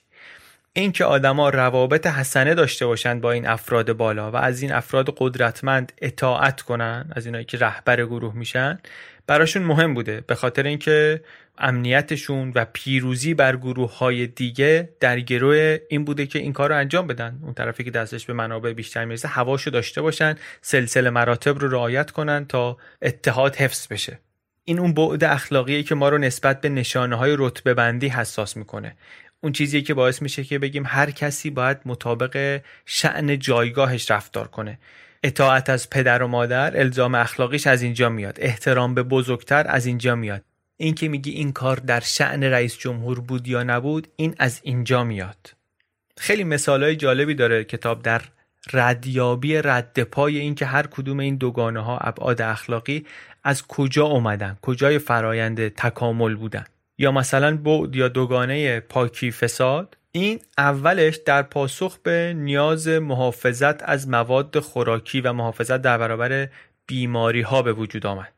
[SPEAKER 2] اینکه آدما روابط حسنه داشته باشند با این افراد بالا و از این افراد قدرتمند اطاعت کنن از اینایی که رهبر گروه میشن براشون مهم بوده. به خاطر اینکه امنیتشون و پیروزی بر گروه های دیگه در گروه این بوده که این کار رو انجام بدن. اون طرفی که دستش به منابع بیشتر می‌رسه هواشو داشته باشن سلسله مراتب رو رعایت کنن تا اتحاد حفظ بشه. این اون بعد اخلاقیه که ما رو نسبت به نشانه های رتبه بندی حساس می‌کنه. اون چیزیه که باعث میشه که بگیم هر کسی باید مطابق شعن جایگاهش رفتار کنه. اطاعت از پدر و مادر الزام اخلاقیش از اینجا میاد. احترام به بزرگتر از اینجا میاد. این که میگی این کار در شعن رئیس جمهور بود یا نبود این از اینجا میاد. خیلی مثالهای جالبی داره کتاب در ردیابی رد پای این که هر کدوم این دوگانه ها ابعاد اخلاقی از کجا اومدن؟ کجای فرایند تکامل بودن؟ یا مثلا بعد یا دوگانه پاکی فساد؟ این اولش در پاسخ به نیاز محافظت از مواد خوراکی و محافظت در برابر بیماری ها به وجود آمد.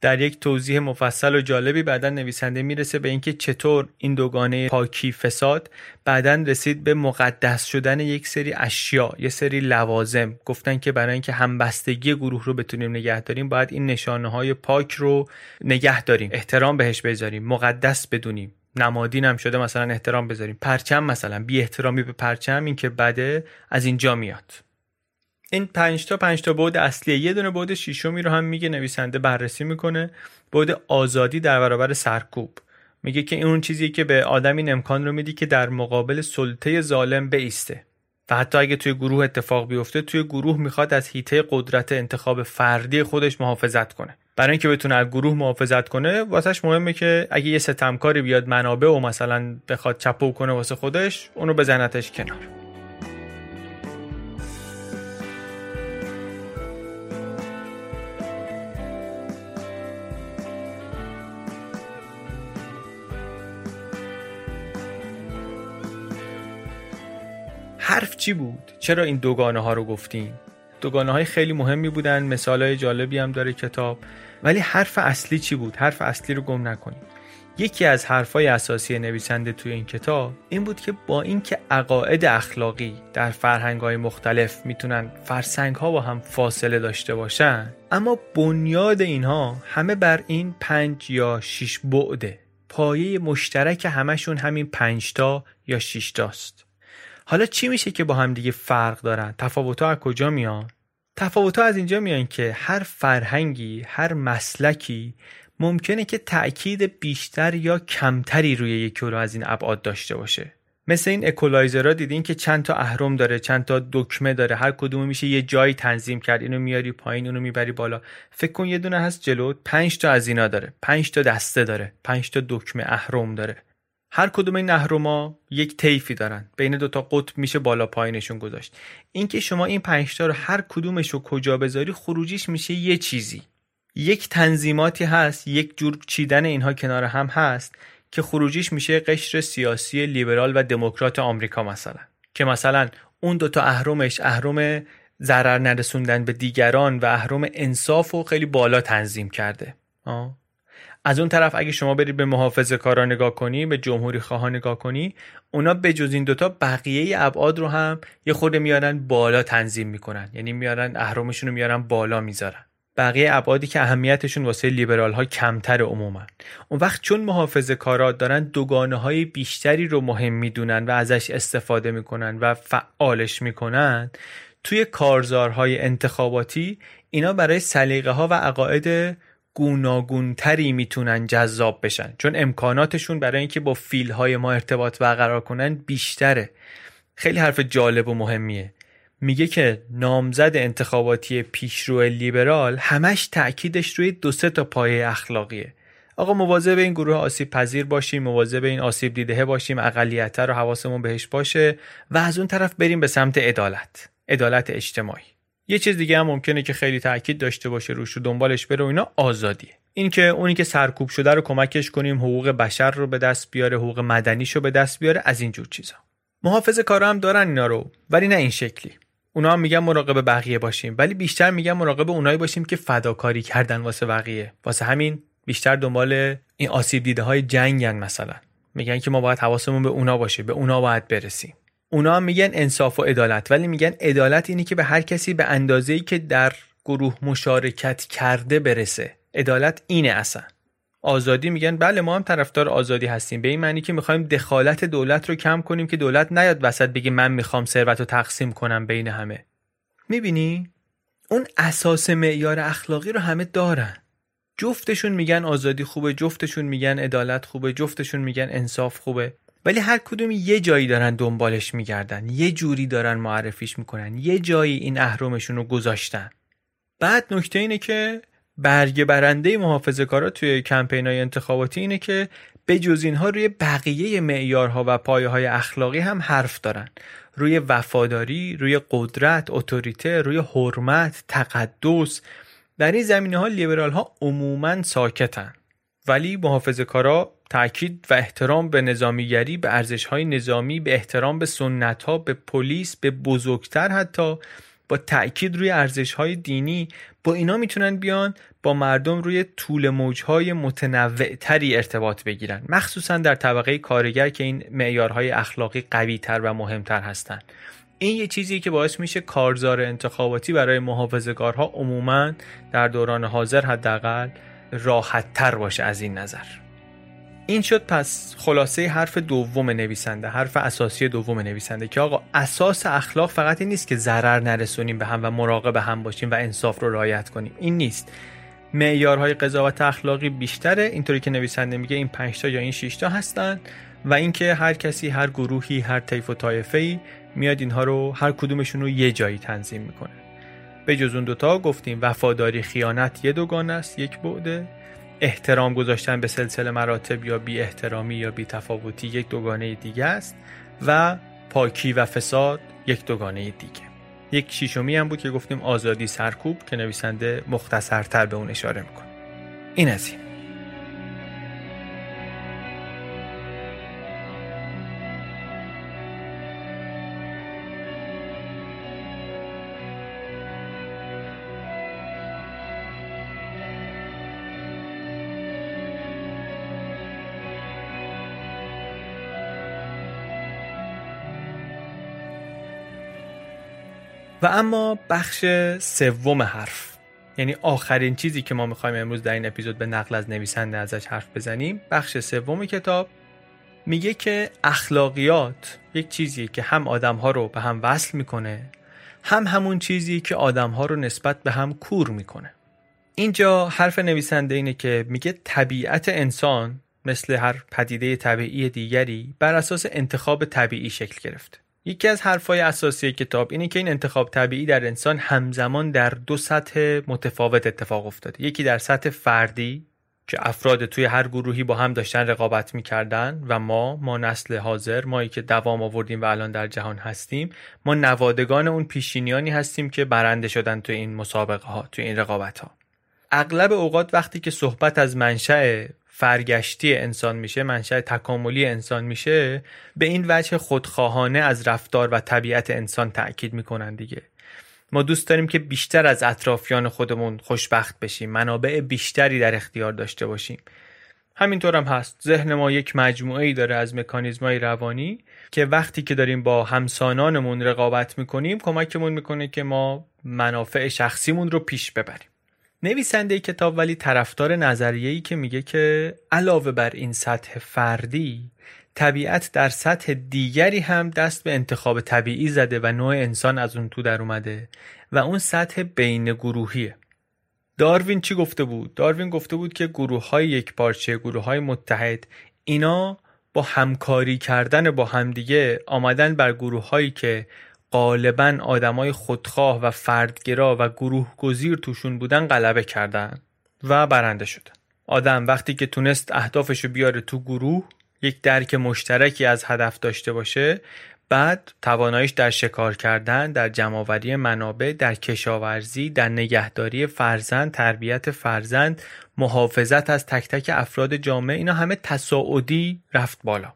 [SPEAKER 2] در یک توضیح مفصل و جالبی بعدا نویسنده می‌رسه به اینکه چطور این دوگانه پاکی فساد بعدا رسید به مقدس شدن یک سری اشیا یه سری لوازم. گفتن که برای اینکه همبستگی گروه رو بتونیم نگه داریم باید این نشانه های پاک رو نگه داریم احترام بهش بذاریم مقدس بدونیم. نمادین هم شده مثلا احترام بذاریم. پرچم مثلا بی احترامی به پرچم این که بده از اینجا میاد. این پنج تا پنج تا بود اصلیه یه دونه بود شیشمی رو هم میگه نویسنده بررسی می‌کنه. بود آزادی در برابر سرکوب. میگه که این اون چیزی که به آدم این امکان رو میدی که در مقابل سلطه ظالم بیسته. و حتی اگه توی گروه اتفاق بیفته توی گروه می‌خواد از هیته قدرت انتخاب فردی خودش محافظت کنه. برای اینکه بتونه از گروه محافظت کنه واسهش مهمه که اگه یه ستمکاری بیاد منابع و مثلا بخواد چپو کنه واسه خودش اونو بزنتش کنار حرف چی بود؟ چرا این دوگانه ها رو گفتیم؟ دوگانه های خیلی مهمی بودن مثال های جالبی هم داره کتاب ولی حرف اصلی چی بود؟ حرف اصلی رو گم نکنیم یکی از حرفای اساسی نویسنده توی این کتاب این بود که با اینکه عقاید اخلاقی در فرهنگ های مختلف می‌تونن فرسنگ ها با هم فاصله داشته باشن اما بنیاد اینها همه بر این پنج یا شش بعده پایه مشترک همشون همین پنجتا یا شیشتاست حالا چی میشه که با هم دیگه فرق دارن؟ تفاوت از کجا میان؟ تفاوت از اینجا میان که هر فرهنگی هر مسلکی ممکنه که تأکید بیشتر یا کمتری روی یک رو از این ابعاد داشته باشه. مثل این اکولایزرها دیدین که چند تا اهرم داره چند تا دکمه داره هر کدوم میشه یه جایی تنظیم کرد اینو میاری پایین اونو می‌بری بالا. فکر کن یه دونه هست جلو پنج تا از اینا داره پنج تا دسته داره پنج تا دکمه اهرم داره. هر کدوم این نهروما یک طیفی دارن. بین دو تا قطب میشه بالا پایینشون گذاشت. اینکه شما این پنج تا رو هر کدومش رو کجا بذاری خروجیش میشه یه چیزی. یک تنظیماتی هست یک جور چیدن اینها کنار هم هست که خروجیش میشه قشر سیاسی لیبرال و دموکرات آمریکا مثلا. که مثلا اون دوتا اهرمش اهرم ضرر نرسوندن به دیگران و اهرم انصاف و خیلی بالا تنظیم کرده. آه. از اون طرف اگه شما برید به محافظه کارا نگاه کنی به جمهوری خواه نگاه کنی اونا به جز این دوتا بقیه ابعاد رو هم یه خورده میارن بالا تنظیم می‌کنن. یعنی میارن اهرمشون رو میارن بالا می‌ذارن. بقیه ابعادی که اهمیتشون واسه لیبرال ها کمتر عموما اون وقت چون محافظه کارا دارن دوگانه های بیشتری رو مهم می‌دونن و ازش استفاده می‌کنن و فعالش می‌کنن توی کارزارهای انتخاباتی اینا برای سلیقه ها و عقاید گوناگونتری می‌تونن جذاب بشن. چون امکاناتشون برای اینکه با فیل های ما ارتباط برقرار کنن بیشتره. خیلی حرف جالب و مهمیه. میگه که نامزد انتخاباتی پیشرو لیبرال همش تأکیدش روی دو سه تا پایه اخلاقیه. آقا مواظب این گروه آسیب پذیر باشیم مواظب این آسیب دیده باشیم اقلیت رو حواسمون بهش باشه و از اون طرف بریم به سمت عدالت عدالت اجتماعی. یه چیز دیگه هم ممکنه که خیلی تاکید داشته باشه روش و دنبالش بره و اینا آزادیه. اینکه اونی که سرکوب شده رو کمکش کنیم حقوق بشر رو به دست بیاره حقوق مدنیش رو به دست بیاره از این جور چیزا. محافظ کارا هم دارن اینا رو ولی نه این شکلی. اونا هم میگن مراقب بقیه باشیم ولی بیشتر میگن مراقب اونایی باشیم که فداکاری کردن واسه بقیه. واسه همین بیشتر دنبال این آسیب دیده های جنگن مثلا. میگن که ما باید حواسمون به اونا باشه به اونا باید برسیم. اونا میگن انصاف و عدالت ولی میگن عدالت اینی که به هر کسی به اندازه‌ای که در گروه مشارکت کرده برسه. عدالت اینه اصلا. آزادی میگن بله ما هم طرفدار آزادی هستیم. به این معنی که می‌خوایم دخالت دولت رو کم کنیم که دولت نیاد وسط بگه من می‌خوام ثروت رو تقسیم کنم بین همه. می‌بینی؟ اون اساس معیار اخلاقی رو همه دارن. جفتشون میگن آزادی خوبه جفتشون میگن عدالت خوبه جفتشون میگن انصاف خوبه. ولی هر کدوم یه جایی دارن دنبالش میگردن یه جوری دارن معرفیش می‌کنن یه جایی این اهرمشون رو گذاشتن. بعد نکته اینه که برگ برنده محافظه کارا توی کمپین های انتخاباتی اینه که به جز اینها روی بقیه معیارها و پایه های اخلاقی هم حرف دارن. روی وفاداری، روی قدرت، اتوریته، روی حرمت، تقدس. در این زمینه ها لیبرال ها عموما ساکتن. ولی محافظه کارا تاکید و احترام به نظامیگری به ارزش های نظامی به احترام به سنت ها به پلیس به بزرگتر حتی با تاکید روی ارزش های دینی با اینا می‌تونن بیان با مردم روی طول موجهای متنوع تری ارتباط بگیرن. مخصوصا در طبقه کارگر که این معیارهای اخلاقی قوی تر و مهمتر هستند این یه چیزی که باعث میشه کارزار انتخاباتی برای محافظه‌کارها عموما در دوران حاضر حداقل راحت تر باشه از این نظر. این شد پس خلاصه حرف دوم نویسنده حرف اساسی دوم نویسنده که آقا اساس اخلاق فقط این نیست که ضرر نرسونیم به هم و مراقب هم باشیم و انصاف رو رعایت کنیم. این نیست. معیارهای قضاوت اخلاقی بیشتره. اینطوری که نویسنده میگه این 5 تا یا این 6 تا هستن و اینکه هر کسی هر گروهی هر طیف و طایفه ای میاد اینها رو هر کدومشون رو یه جایی تنظیم می‌کنه. به جز اون دوتا گفتیم وفاداری خیانت یه دوگان است یک بعده احترام گذاشتن به سلسله مراتب یا بی احترامی یا بی تفاوتی یک دوگانه دیگه است و پاکی و فساد یک دوگانه دیگه. یک شیشمی هم بود که گفتیم آزادی سرکوب که نویسنده مختصرتر به اون اشاره می‌کنه. این از این. اما بخش سوم حرف. یعنی آخرین چیزی که ما می‌خوایم امروز در این اپیزود به نقل از نویسنده ازش حرف بزنیم بخش سوم کتاب میگه که اخلاقیات یک چیزی که هم آدمها رو به هم وصل می‌کنه هم همون چیزی که آدمها رو نسبت به هم کور می‌کنه. اینجا حرف نویسنده اینه که میگه طبیعت انسان مثل هر پدیده طبیعی دیگری بر اساس انتخاب طبیعی شکل گرفته. یکی از حرفهای اساسی کتاب اینه که این انتخاب طبیعی در انسان همزمان در دو سطح متفاوت اتفاق افتاده. یکی در سطح فردی که افراد توی هر گروهی با هم داشتن رقابت می‌کردن و ما ما نسل حاضر مایی که دوام آوردیم و الان در جهان هستیم ما نوادگان اون پیشینیانی هستیم که برنده شدن توی این مسابقه ها توی این رقابت ها اغلب اوقات وقتی که صحبت از منشأ فرگشتی انسان میشه منشأ تکاملی انسان میشه به این وجه خودخواهانه از رفتار و طبیعت انسان تاکید می‌کنن دیگه. ما دوست داریم که بیشتر از اطرافیان خودمون خوشبخت بشیم منابع بیشتری در اختیار داشته باشیم. همینطور هم هست. ذهن ما یک مجموعه ای داره از مکانیزمای روانی که وقتی که داریم با همسانانمون رقابت می‌کنیم کمکمون می‌کنه که ما منافع شخصیمون رو پیش ببریم. نویسنده کتاب ولی طرفدار نظریه‌ای که میگه که علاوه بر این سطح فردی طبیعت در سطح دیگری هم دست به انتخاب طبیعی زده و نوع انسان از اون تو در اومده و اون سطح بین گروهیه داروین چی گفته بود؟ داروین گفته بود که گروه های یک پارچه گروه های متحد اینا با همکاری کردن با همدیگه آمدن بر گروه هایی که غالبا آدمای خودخواه و فردگرا و گروه گزیر توشون بودن غلبه کردن و برنده شدن. آدم وقتی که تونست اهدافشو بیاره تو گروه یک درک مشترکی از هدف داشته باشه بعد تواناییش در شکار کردن در جمعآوری منابع در کشاورزی در نگهداری فرزند تربیت فرزند محافظت از تک تک افراد جامعه اینا همه تصاعدی رفت بالا.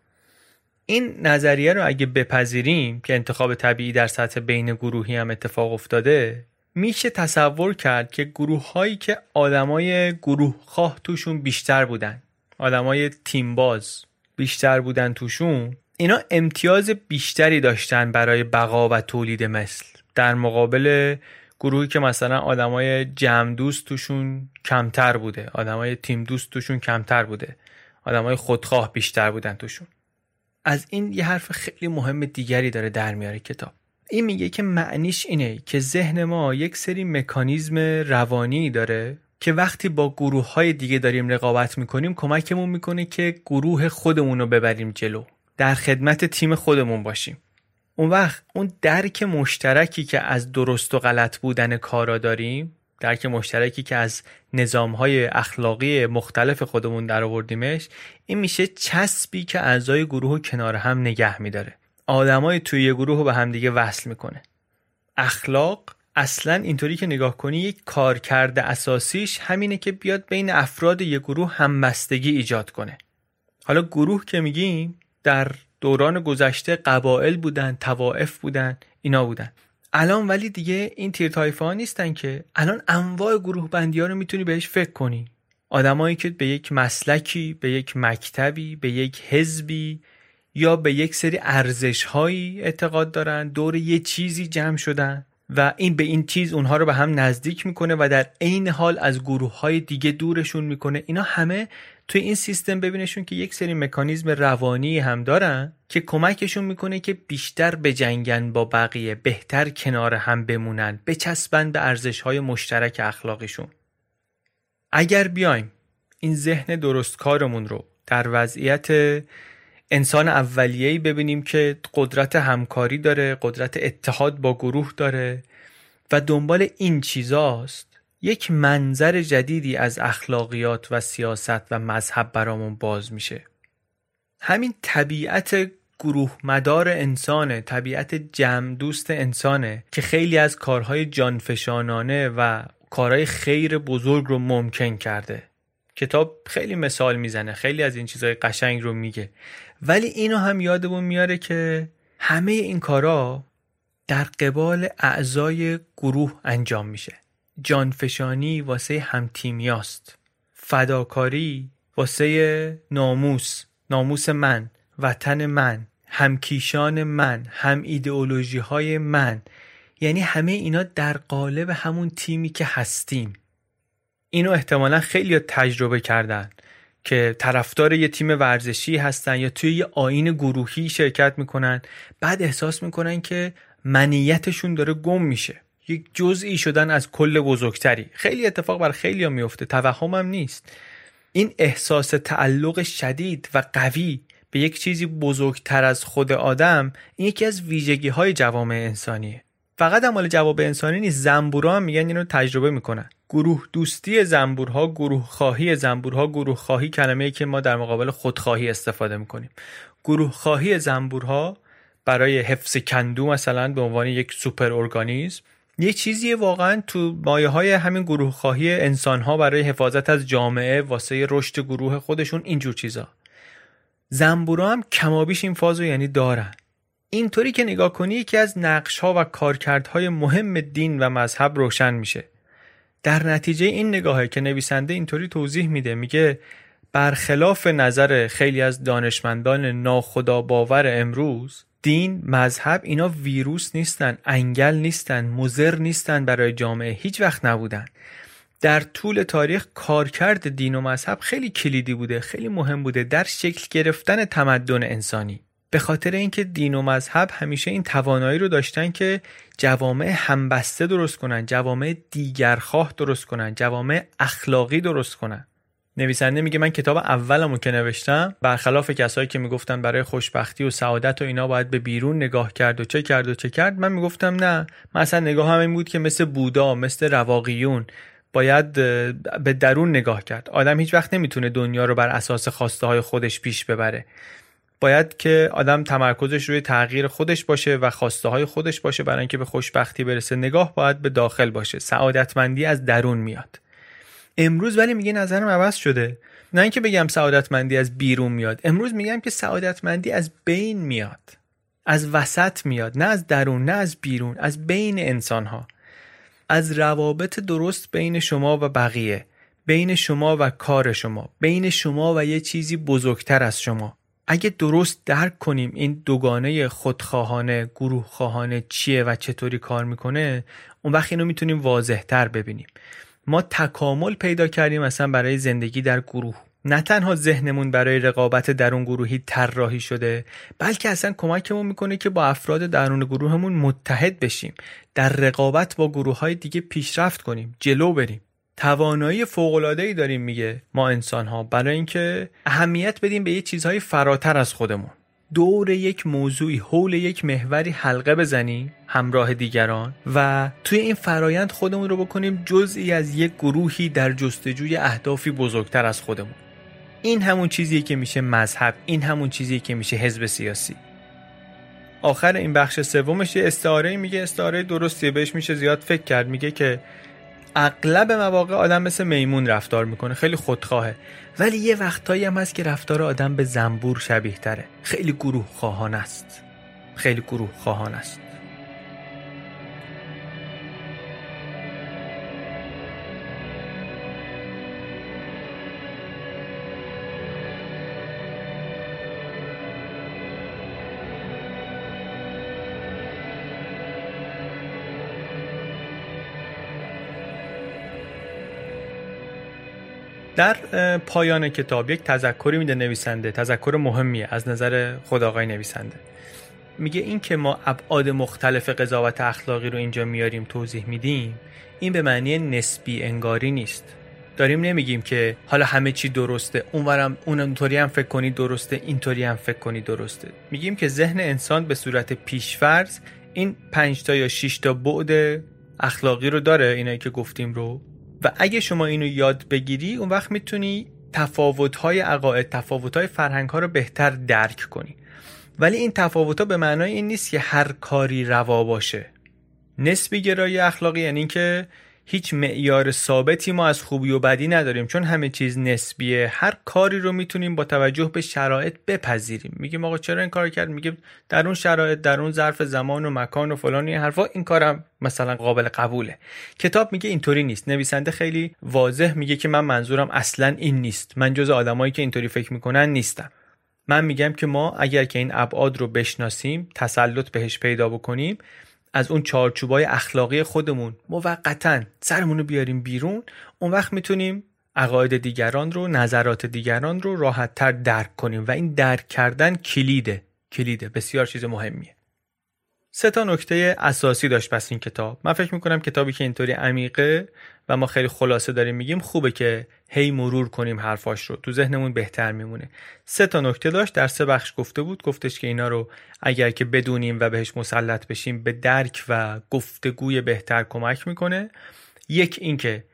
[SPEAKER 2] این نظریه رو اگه بپذیریم که انتخاب طبیعی در سطح بین گروهی هم اتفاق افتاده میشه تصور کرد که گروه هایی که آدمای گروه خواه توشون بیشتر بودن آدمای تیمباز بیشتر بودن توشون اینا امتیاز بیشتری داشتن برای بقا و تولید مثل. در مقابل گروهی که مثلا آدمای جمع دوست توشون کمتر بوده آدمای تیم دوست توشون کمتر بوده آدمای خودخواه بیشتر بودن توشون. از این یه حرف خیلی مهم دیگری داره در میاره کتاب. این میگه که معنیش اینه که ذهن ما یک سری مکانیزم روانی داره که وقتی با گروه های دیگه داریم رقابت می‌کنیم کمکمون می‌کنه که گروه خودمون رو ببریم جلو. در خدمت تیم خودمون باشیم. اون وقت اون درک مشترکی که از درست و غلط بودن کارا داریم درک مشترکی که از نظام های اخلاقی مختلف خودمون در آوردیمش این میشه چسبی که اعضای گروه کنار هم نگه میداره. آدمای توی یه گروه رو به همدیگه وصل می‌کنه. اخلاق اصلا اینطوری که نگاه کنی یک کار کرده اساسیش همینه که بیاد بین افراد یک گروه همبستگی ایجاد کنه. حالا گروه که میگیم در دوران گذشته قبایل بودن توائف بودن اینا بودن. الان ولی دیگه این تیر تایفه ها نیستن که. الان انواع گروه بندی ها رو می‌تونی بهش فکر کنی. آدمایی که به یک مسلکی به یک مکتبی به یک حزبی یا به یک سری ارزش هایی اعتقاد دارن دور یه چیزی جمع شدن و این به این چیز اونها رو به هم نزدیک می‌کنه و در عین حال از گروه های دیگه دورشون می‌کنه. اینا همه توی این سیستم ببینشون که یک سری مکانیزم روانی هم دارن که کمکشون می‌کنه که بیشتر بجنگن با بقیه بهتر کنار هم بمونن بچسبن به ارزش های مشترک اخلاقیشون. اگر بیایم این ذهن درست کارمون رو در وضعیت انسان اولیه‌ای ببینیم که قدرت همکاری داره قدرت اتحاد با گروه داره و دنبال این چیزاست یک منظر جدیدی از اخلاقیات و سیاست و مذهب برامون باز میشه. همین طبیعت گروه مدار انسانه طبیعت جمع دوست انسانه که خیلی از کارهای جانفشانانه و کارهای خیر بزرگ رو ممکن کرده. کتاب خیلی مثال می‌زنه خیلی از این چیزهای قشنگ رو میگه. ولی اینو هم یادمون میاره که همه این کارا در قبال اعضای گروه انجام میشه. جانفشانی واسه همتیمیاست. فداکاری واسه ناموس ناموس من وطن من همکیشان من هم ایدئولوژی های من. یعنی همه اینا در قالب همون تیمی که هستیم. اینو احتمالا خیلی تجربه کردن که طرفدار یه تیم ورزشی هستن یا توی یه آین گروهی شرکت می‌کنن. بعد احساس می‌کنن که منیتشون داره گم میشه. یک جزئی شدن از کل بزرگتری. خیلی اتفاق بر خیلی هم میفته. توهمم نیست. این احساس تعلق شدید و قوی به یک چیزی بزرگتر از خود آدم این یکی از ویژگی های جوامع انسانیه. فقط مال جواب انسانی نیست. زنبورا هم میگن اینو تجربه می‌کنن. گروه دوستی زنبورها گروه خواهی زنبورها گروه خواهی کلمه که ما در مقابل خودخواهی استفاده می‌کنیم. گروه خواهی زنبورها برای حفظ کندو مثلا به عنوان یک سوپر ارگانیسم یه چیزی واقعا تو مایه های همین گروه خواهی انسان ها برای حفاظت از جامعه واسه رشد گروه خودشون اینجور چیزا. زنبورا هم کمابیش این فازو یعنی دارن. اینطوری که نگاه کنی یکی از نقش ها و کارکردهای مهم دین و مذهب روشن میشه. در نتیجه این نگاهه که نویسنده اینطوری توضیح میده میگه برخلاف نظر خیلی از دانشمندان ناخدا باور امروز دین مذهب اینا ویروس نیستن انگل نیستن مزر نیستن برای جامعه. هیچ وقت نبودن. در طول تاریخ کارکرد دین و مذهب خیلی کلیدی بوده خیلی مهم بوده در شکل گرفتن تمدن انسانی. به خاطر اینکه دین و مذهب همیشه این توانایی رو داشتن که جوامع همبسته درست کنن جوامع دیگرخواه درست کنن جوامع اخلاقی درست کنن. نویسنده میگه من کتاب اولمو که نوشتم برخلاف کسایی که می‌گفتن برای خوشبختی و سعادت و اینا باید به بیرون نگاه کرد و چه کرد و چه کرد من می‌گفتم نه. مثلا نگاه هم این بود که مثل بودا مثل رواقیون باید به درون نگاه کرد. آدم هیچ وقت نمی‌تونه دنیا رو بر اساس خواسته های خودش پیش ببره. باید که آدم تمرکزش روی تغییر خودش باشه و خواسته های خودش باشه برای اینکه به خوشبختی برسه نگاه باید به داخل باشه. سعادتمندی از درون میاد. امروز ولی میگه نظرم عوض شده. نه اینکه بگم سعادتمندی از بیرون میاد. امروز میگم که سعادتمندی از بین میاد. از وسط میاد. نه از درون نه از بیرون از بین انسان ها از روابط درست بین شما و بقیه بین شما و کار شما بین شما و یه چیزی بزرگتر از شما. اگه درست درک کنیم این دوگانه خودخواهانه گروه خواهانه چیه و چطوری کار می‌کنه اون وقت اینو می‌تونیم واضح تر ببینیم. ما تکامل پیدا کردیم مثلا برای زندگی در گروه. نه تنها ذهنمون برای رقابت درون گروهی طراحی شده بلکه اصلا کمکمون می‌کنه که با افراد درون گروهمون متحد بشیم. در رقابت با گروه های دیگه پیشرفت کنیم جلو بریم. توانایی ای داریم میگه ما انسان ها برای اینکه اهمیت بدیم به یه چیزهای فراتر از خودمون. دور یک موضوعی حول یک محوری حلقه بزنیم همراه دیگران و توی این فرایند خودمون رو بکنیم جزئی از یک گروهی در جستجوی اهدافی بزرگتر از خودمون. این همون چیزیه که میشه مذهب این همون چیزیه که میشه حزب سیاسی. آخر این بخش سومش یه استعاره میگه استعاره درستیه بهش میشه زیاد فکر کرد میگه که اغلب مواقع آدم مثل میمون رفتار می‌کنه. خیلی خودخواهه ولی یه وقتایی هم هست که رفتار آدم به زنبور شبیه تره. خیلی گروه خواهان است. خیلی گروه خواهان است. در پایان کتاب یک تذکری میده نویسنده. تذکر مهمیه از نظر خود آقای نویسنده. میگه این که ما ابعاد مختلف قضاوت اخلاقی رو اینجا میاریم توضیح میدیم این به معنی نسبی انگاری نیست. داریم نمیگیم که حالا همه چی درسته اونورم اون اونطوری هم فکر کنی درسته اینطوری هم فکر کنی درسته. میگیم که ذهن انسان به صورت پیشفرض این 5 تا یا 6 تا بعد اخلاقی رو داره اینایی که گفتیم رو. و اگه شما اینو یاد بگیری اون وقت می‌تونی تفاوت‌های عقاید تفاوت‌های فرهنگ ها رو بهتر درک کنی. ولی این تفاوت ها به معنای این نیست که هر کاری روا باشه. نسبی گرایی اخلاقی یعنی که هیچ معیار ثابتی ما از خوبی و بدی نداریم چون همه چیز نسبیه. هر کاری رو می‌تونیم با توجه به شرایط بپذیریم. میگیم آقا چرا این کار کرد؟ میگه در اون شرایط در اون ظرف زمان و مکان و فلان این حرفا این کارم مثلا قابل قبوله. کتاب میگه اینطوری نیست. نویسنده خیلی واضح میگه که من منظورم اصلا این نیست. من جز آدمایی که اینطوری فکر می‌کنن نیستم. من میگم که ما اگر که این ابعاد رو بشناسیم تسلط بهش پیدا بکنیم از اون چارچوبای اخلاقی خودمون. موقتا سرمون رو بیاریم بیرون اون وقت می‌تونیم عقاید دیگران رو نظرات دیگران رو راحتتر درک کنیم. و این درک کردن کلیده کلیده. بسیار چیز مهمیه. سه تا نکته اساسی داشت پس این کتاب. من فکر می‌کنم کتابی که اینطوری عمیقه و ما خیلی خلاصه داریم میگیم خوبه که هی مرور کنیم حرفاش رو. تو ذهنمون بهتر میمونه. سه تا نکته داشت. در سه بخش گفته بود. گفتش که اینا رو اگر که بدونیم و بهش مسلط بشیم به درک و گفتگوی بهتر کمک می‌کنه. یک اینکه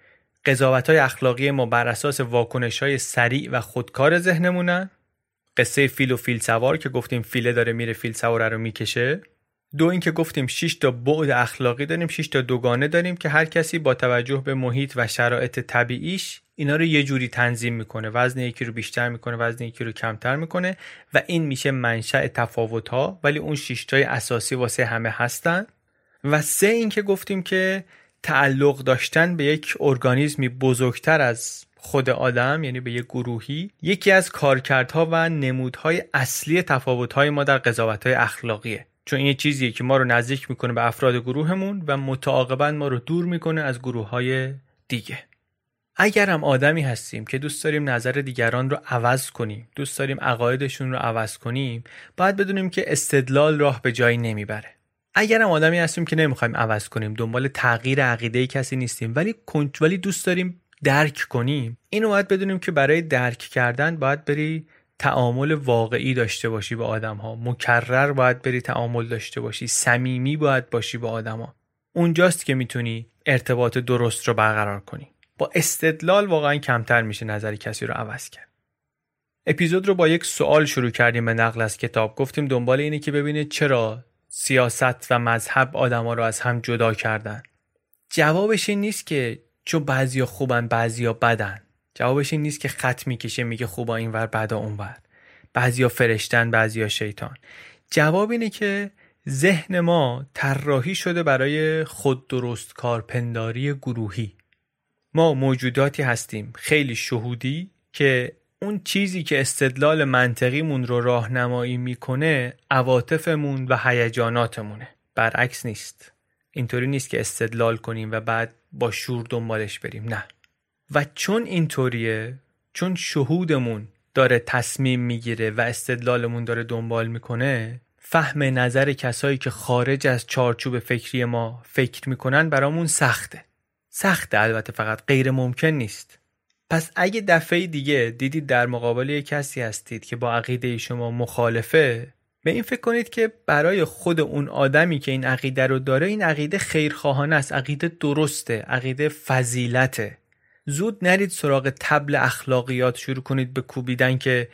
[SPEAKER 2] قضاوت های اخلاقی ما بر اساس واکنش های سریع و خودکار ذهنمونن. قصه فیل و فیل سوار که گفتیم فیله داره میره فیل سواره رو می‌کشه. دو اینکه گفتیم 6 تا بعد اخلاقی داریم 6 تا دوگانه داریم که هر کسی با توجه به محیط و شرایط طبیعیش اینا رو یه جوری تنظیم می‌کنه. وزن یکی رو بیشتر می‌کنه وزن یکی رو کمتر می‌کنه و این میشه منشأ تفاوت ها ولی اون 6 تای اساسی واسه همه هستن. و سه اینکه گفتیم که تعلق داشتن به یک ارگانیزمی بزرگتر از خود آدم یعنی به یک گروهی. یکی از کارکردها و نمودهای اصلی تفاوتهای ما در قضاوتهای اخلاقیه. چون این چیزیه که ما رو نزدیک می‌کنه به افراد گروهمون و متعاقبا ما رو دور می‌کنه از گروه های دیگه. اگر هم آدمی هستیم که دوست داریم نظر دیگران رو عوض کنیم دوست داریم عقایدشون رو عوض کنیم باید بدونیم که استدلال راه به جایی نمی‌بره. اگر هم آدمی هستیم که نمی‌خوایم عوض کنیم دنبال تغییر عقیده کسی نیستیم ولی ولی دوست داریم درک کنیم اینو باید بدونیم که برای درک کردن باید بری تعامل واقعی داشته باشی با آدم ها مکرر باید بری تعامل داشته باشی. صمیمی باید باشی با آدما اونجاست که می‌تونی ارتباط درست رو برقرار کنی. با استدلال واقعا کمتر میشه نظر کسی رو عوض کرد. اپیزود رو با یک سوال شروع کردیم به نقل از کتاب. گفتیم دنبال اینه که ببینید چرا سیاست و مذهب آدما رو از هم جدا کردن. جوابش این نیست که چون بعضیا خوبن بعضیا بدن. جوابش این نیست که خط می‌کشه میگه خوبا اینور بعدا اونور بعضیا فرشتن بعضیا شیطان. جواب اینه که ذهن ما طراحی شده برای خود درست کارپنداری گروهی. ما موجوداتی هستیم خیلی شهودی که اون چیزی که استدلال منطقیمون رو راهنمایی می‌کنه عواطفمون و هیجاناتمونه. برعکس نیست. اینطوری نیست که استدلال کنیم و بعد با شور دنبالش بریم. نه. و چون اینطوریه چون شهودمون داره تصمیم می‌گیره و استدلالمون داره دنبال می‌کنه فهم نظر کسایی که خارج از چارچوب فکری ما فکر می‌کنن برامون سخته. سخته البته فقط غیر ممکن نیست. پس اگه دفعه دیگه دیدید در مقابل یک کسی هستید که با عقیده شما مخالفه به این فکر کنید که برای خود اون آدمی که این عقیده رو داره این عقیده خیرخواهانه است عقیده درسته عقیده فضیلته. زود نرید سراغ تبل اخلاقیات شروع کنید به کوبیدن که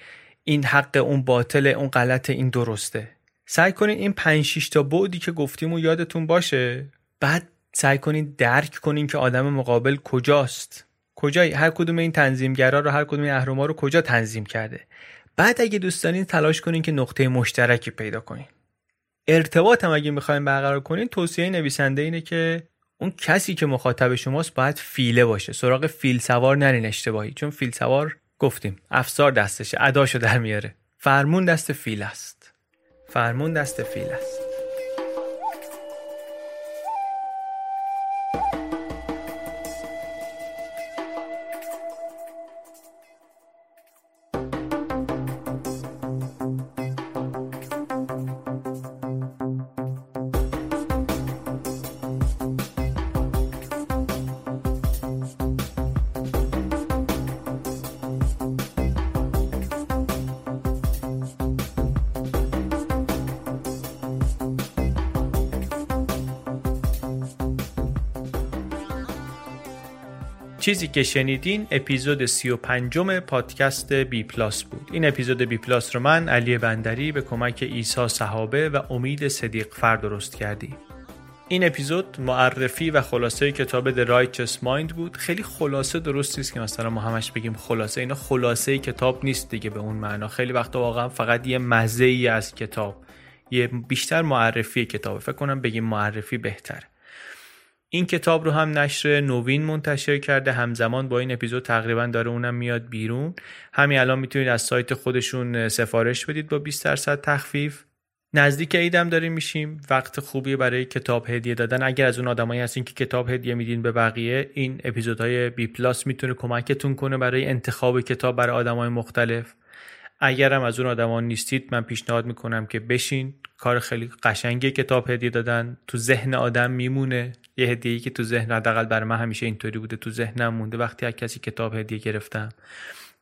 [SPEAKER 2] این حق اون باطل اون غلط این درسته. سعی کنید این 5 تا بعدی که گفتیم و یادتون باشه بعد سعی کنید درک کنید که آدم مقابل کجاست. کجایی هر کدوم این تنظیمگرا رو هر کدوم این اهرما رو کجا تنظیم کرده؟ بعد اگه دوست دارین تلاش کنین که نقطه مشترکی پیدا کنین. ارتباط هم اگه می‌خوایم برقرار کنین توصیه نویسنده اینه که اون کسی که مخاطب شماست باید فیله باشه. سراغ فیل سوار نرین اشتباهی. چون فیل سوار گفتیم افسار دستشه اداشو در میاره. فرمون دست فیل است. فرمون دست فیل است. چیزی که شنیدین اپیزود 35 پادکست بی پلاس بود. این اپیزود بی پلاس رو من علی بندری به کمک ایسا صحابه و امید صدیق فر درست کردیم. این اپیزود معرفی و خلاصه کتاب The Righteous Mind بود. خیلی خلاصه درست است که مثلا ما همش بگیم خلاصه. اینا خلاصه کتاب نیست دیگه به اون معنا. خیلی وقتا واقعا فقط یه مزه ای از کتاب یه بیشتر معرفی کتابه. فکر کنم بگیم معرفی بهتره. این کتاب رو هم نشر نوین منتشر کرده. همزمان با این اپیزود تقریبا داره اونم میاد بیرون. همین الان می‌تونید از سایت خودشون سفارش بدید با 20 درصد تخفیف. نزدیک عیدم داریم میشیم. وقت خوبی برای کتاب هدیه دادن. اگر از اون آدمایی هستین که کتاب هدیه میدین به بقیه این اپیزودهای بی پلاس می‌تونه کمکتون کنه برای انتخاب کتاب برای آدمای مختلف. اگرم از اون آدمان نیستید من پیشنهاد می‌کنم که بشین. کار خیلی قشنگی کتاب هدیه دادن. تو ذهن آدم میمونه. یه هدیه‌ای که تو ذهن حداقل برای من همیشه اینطوری بوده تو ذهنم مونده. وقتی از کسی کتاب هدیه گرفتم.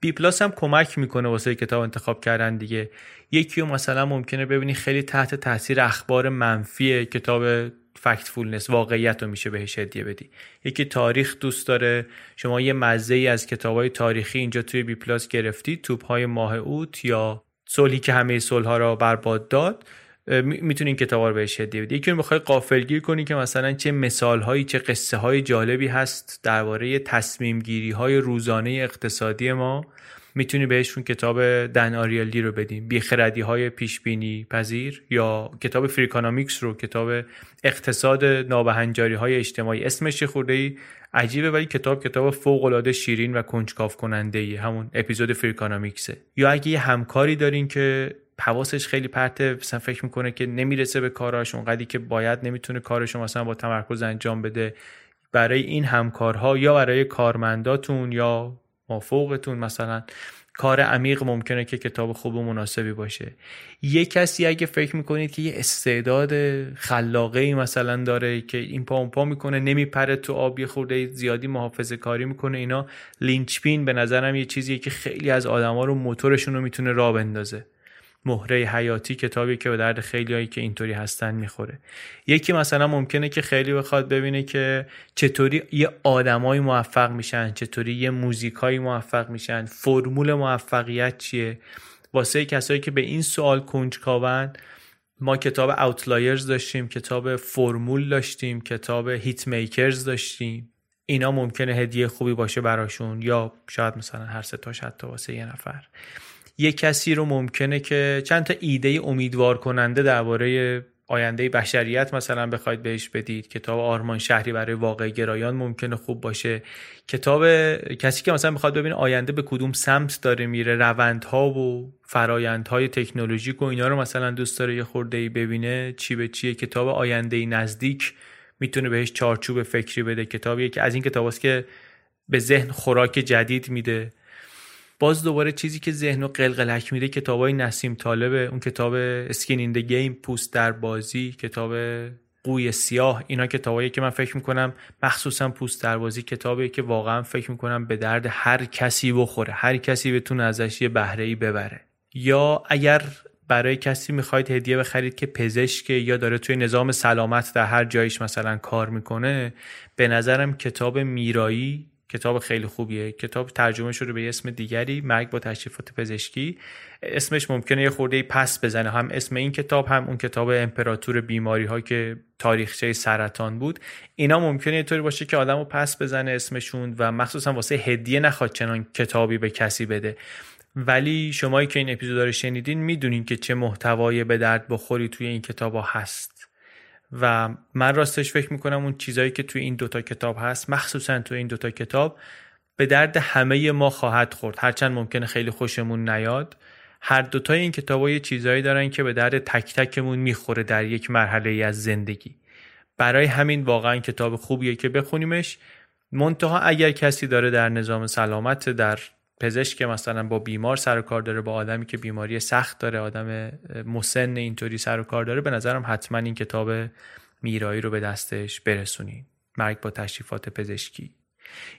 [SPEAKER 2] بی پلاس هم کمک می‌کنه واسه کتاب انتخاب کردن دیگه. یکی مثلا ممکنه ببینی خیلی تحت تاثیر اخبار منفی کتاب Factfulness واقعیت رو میشه بهش هدیه بدی. یکی تاریخ دوست داره. شما یه مزه ای از کتاب های تاریخی اینجا توی بی پلاس گرفتی توپ های ماه اوت یا صلحی که همه صلح را برباد داد. می‌تونی این کتاب رو بهش هدیه بدی. یکی می‌خوای غافلگیر کنی که مثلا چه مثال هایی چه قصه های جالبی هست درباره تصمیم گیری های روزانه اقتصادی ما. می‌تونی بهشون کتاب دن آریالی رو بدیم بیخردی های پیش بینی پذیر یا کتاب فریکانامیکس رو کتاب اقتصاد نابهنجاری های اجتماعی. اسمش خورده ای عجیبه ولی کتاب کتاب فوق العاده شیرین و کنجکاو کننده ای همون اپیزود فریکانامیکسه. یا اگه یه همکاری دارین که حواسش خیلی پرته. مثلا فکر می‌کنه که نمی‌رسه به کاراش اونقدری که باید نمی‌تونه کارش مثلا با تمرکز انجام بده. برای این همکارها یا برای کارمنداتون یا مافوقتون مثلا کار عمیق ممکنه که کتاب خوب و مناسبی باشه. یه کسی اگه فکر می‌کنید که یه استعداد خلاقه ای مثلا داره که این پا اون پا می‌کنه نمیپره تو آب یه خورده زیادی محافظه کاری می‌کنه اینا لینچپین به نظرم یه چیزیه که خیلی از آدما رو موتورشون رو می‌تونه راه بندازه. مهره حیاتی کتابی که به درد خیلی هایی که اینطوری هستن می‌خوره. یکی مثلا ممکنه که خیلی بخواد ببینه که چطوری یه آدمایی موفق میشن چطوری یه موزیکایی موفق میشن فرمول موفقیت چیه؟ واسه کسایی که به این سوال کنجکاون ما کتاب اوتلایرز داشتیم کتاب فرمول داشتیم کتاب هیت میکرز داشتیم. اینا ممکنه هدیه خوبی باشه براشون یا شاید مثلا هر سه تاش حتی واسه یه نفر. یه کسی رو ممکنه که چند تا ایده امیدوار کننده درباره آینده بشریت مثلا بخواید بهش بدید. کتاب آرمان شهری برای واقع گرایان ممکنه خوب باشه. کتاب کسی که مثلا می‌خواد ببینه آینده به کدوم سمت داره میره روندها و فرایندهای تکنولوژیک و اینا رو مثلا دوست داره یه خورده ای ببینه چی به چیه؟ کتاب آینده نزدیک می‌تونه بهش چارچوب فکری بده. کتابیه که از این کتاباست که به ذهن خوراک جدید میده. باز دوباره چیزی که ذهن و قلقلک میده کتابای نسیم طالبه. اون کتاب اسکین گیم پوست در بازی کتاب قوی سیاه. اینا کتابایی که من فکر می‌کنم مخصوصا پوست در بازی کتابی که واقعا فکر می‌کنم به درد هر کسی بخوره هر کسی بتونه ازش یه بهره ای ببره. یا اگر برای کسی می‌خواید هدیه بخرید که پزشک یا داره توی نظام سلامت در هر جایش مثلا کار می‌کنه به نظرم کتاب میرایی کتاب خیلی خوبیه. کتاب ترجمه شده به اسم دیگری مرگ با تشریفات پزشکی. اسمش ممکنه یه خورده پس بزنه. هم اسم این کتاب هم اون کتاب امپراتور بیماری ها که تاریخچه سرطان بود. اینا ممکنه یه طوری باشه که آدمو پس بزنه اسمشون و مخصوصا واسه هدیه نخواد چنان کتابی به کسی بده. ولی شمایی که این اپیزود رو شنیدین می‌دونین که چه محتوایی به درد بخوری توی این کتاب هست. و من راستش فکر می‌کنم اون چیزایی که توی این دوتا کتاب هست مخصوصا توی این دوتا کتاب به درد همه ما خواهد خورد. هرچند ممکنه خیلی خوشمون نیاد. هر دوتای این کتاب یه چیزایی دارن که به درد تک تکمون می‌خوره در یک مرحله از زندگی. برای همین واقعا کتاب خوبیه که بخونیمش. منتها اگر کسی داره در نظام سلامت در پزشک مثلا با بیمار سر و کار داره با آدمی که بیماری سخت داره آدم مسن اینطوری سر و کار داره به نظرم حتما این کتاب میرایی رو به دستش برسونین. مرگ با تشریفات پزشکی.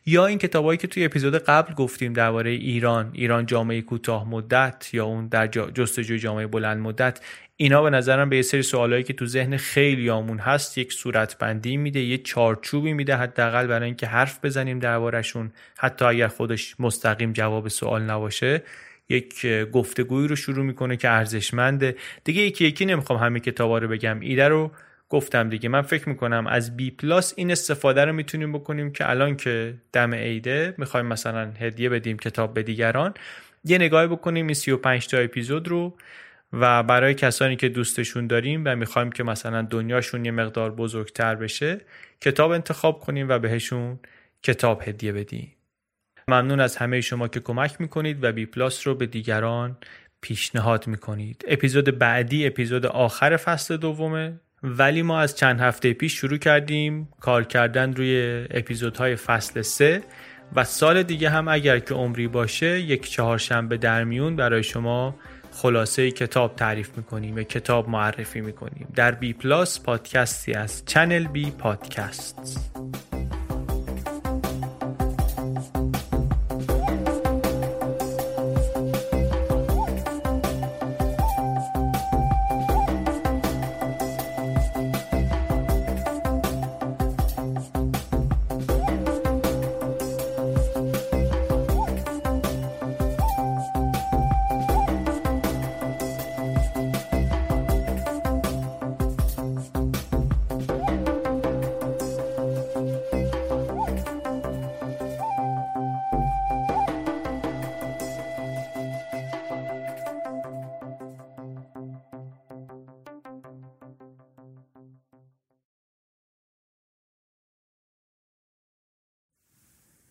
[SPEAKER 2] یا این کتابایی که توی اپیزود قبل گفتیم درباره ایران ایران جامعه کوتاه مدت یا اون در جستجوی جامعه بلند مدت اینا به نظرم به یه سری سوالایی که تو ذهن خیلی آمون هست یک صورت بندی میده یه چارچوبی میده حداقل برای اینکه حرف بزنیم دربارهشون. حتی اگر خودش مستقیم جواب سوال نباشه یک گفتگویی رو شروع می‌کنه که ارزشمنده. دیگه یکی یکی نمی‌خوام همه کتابا رو بگم. ایده رو گفتم دیگه. من فکر می‌کنم از بی پلاس این استفاده رو می‌تونیم بکنیم که الان که دم عیده می‌خوایم مثلا هدیه بدیم کتاب به دیگران یه نگاه بکنیم این 35 تا اپیزود رو و برای کسانی که دوستشون داریم و می‌خوایم که مثلا دنیاشون یه مقدار بزرگتر بشه کتاب انتخاب کنیم و بهشون کتاب هدیه بدیم. ممنون از همه شما که کمک می‌کنید و بی پلاس رو به دیگران پیشنهاد می‌کنید. اپیزود بعدی اپیزود آخر فصل دومه. ولی ما از چند هفته پیش شروع کردیم کار کردن روی اپیزودهای فصل سه و سال دیگه هم اگر که عمری باشه یک چهارشنبه در میون برای شما خلاصه کتاب تعریف می‌کنیم و کتاب معرفی می‌کنیم. در بی پلاس پادکستی از چنل بی پادکست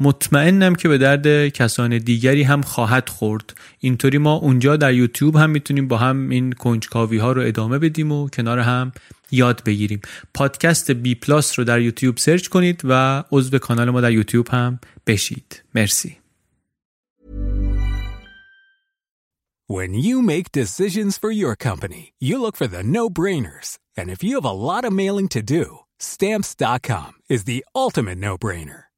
[SPEAKER 2] مطمئنم که به درد کسان دیگری هم خواهد خورد اینطوری ما اونجا در یوتیوب هم می‌تونیم با هم این کنجکاوی ها رو ادامه بدیم و کنار هم یاد بگیریم پادکست بی پلاس رو در یوتیوب search کنید و عضو کانال ما در یوتیوب هم بشید مرسی
[SPEAKER 3] When you make decisions for your company, you look for the no-brainers. And if you have a lot of mailing to do, stamps.com is the ultimate no-brainer.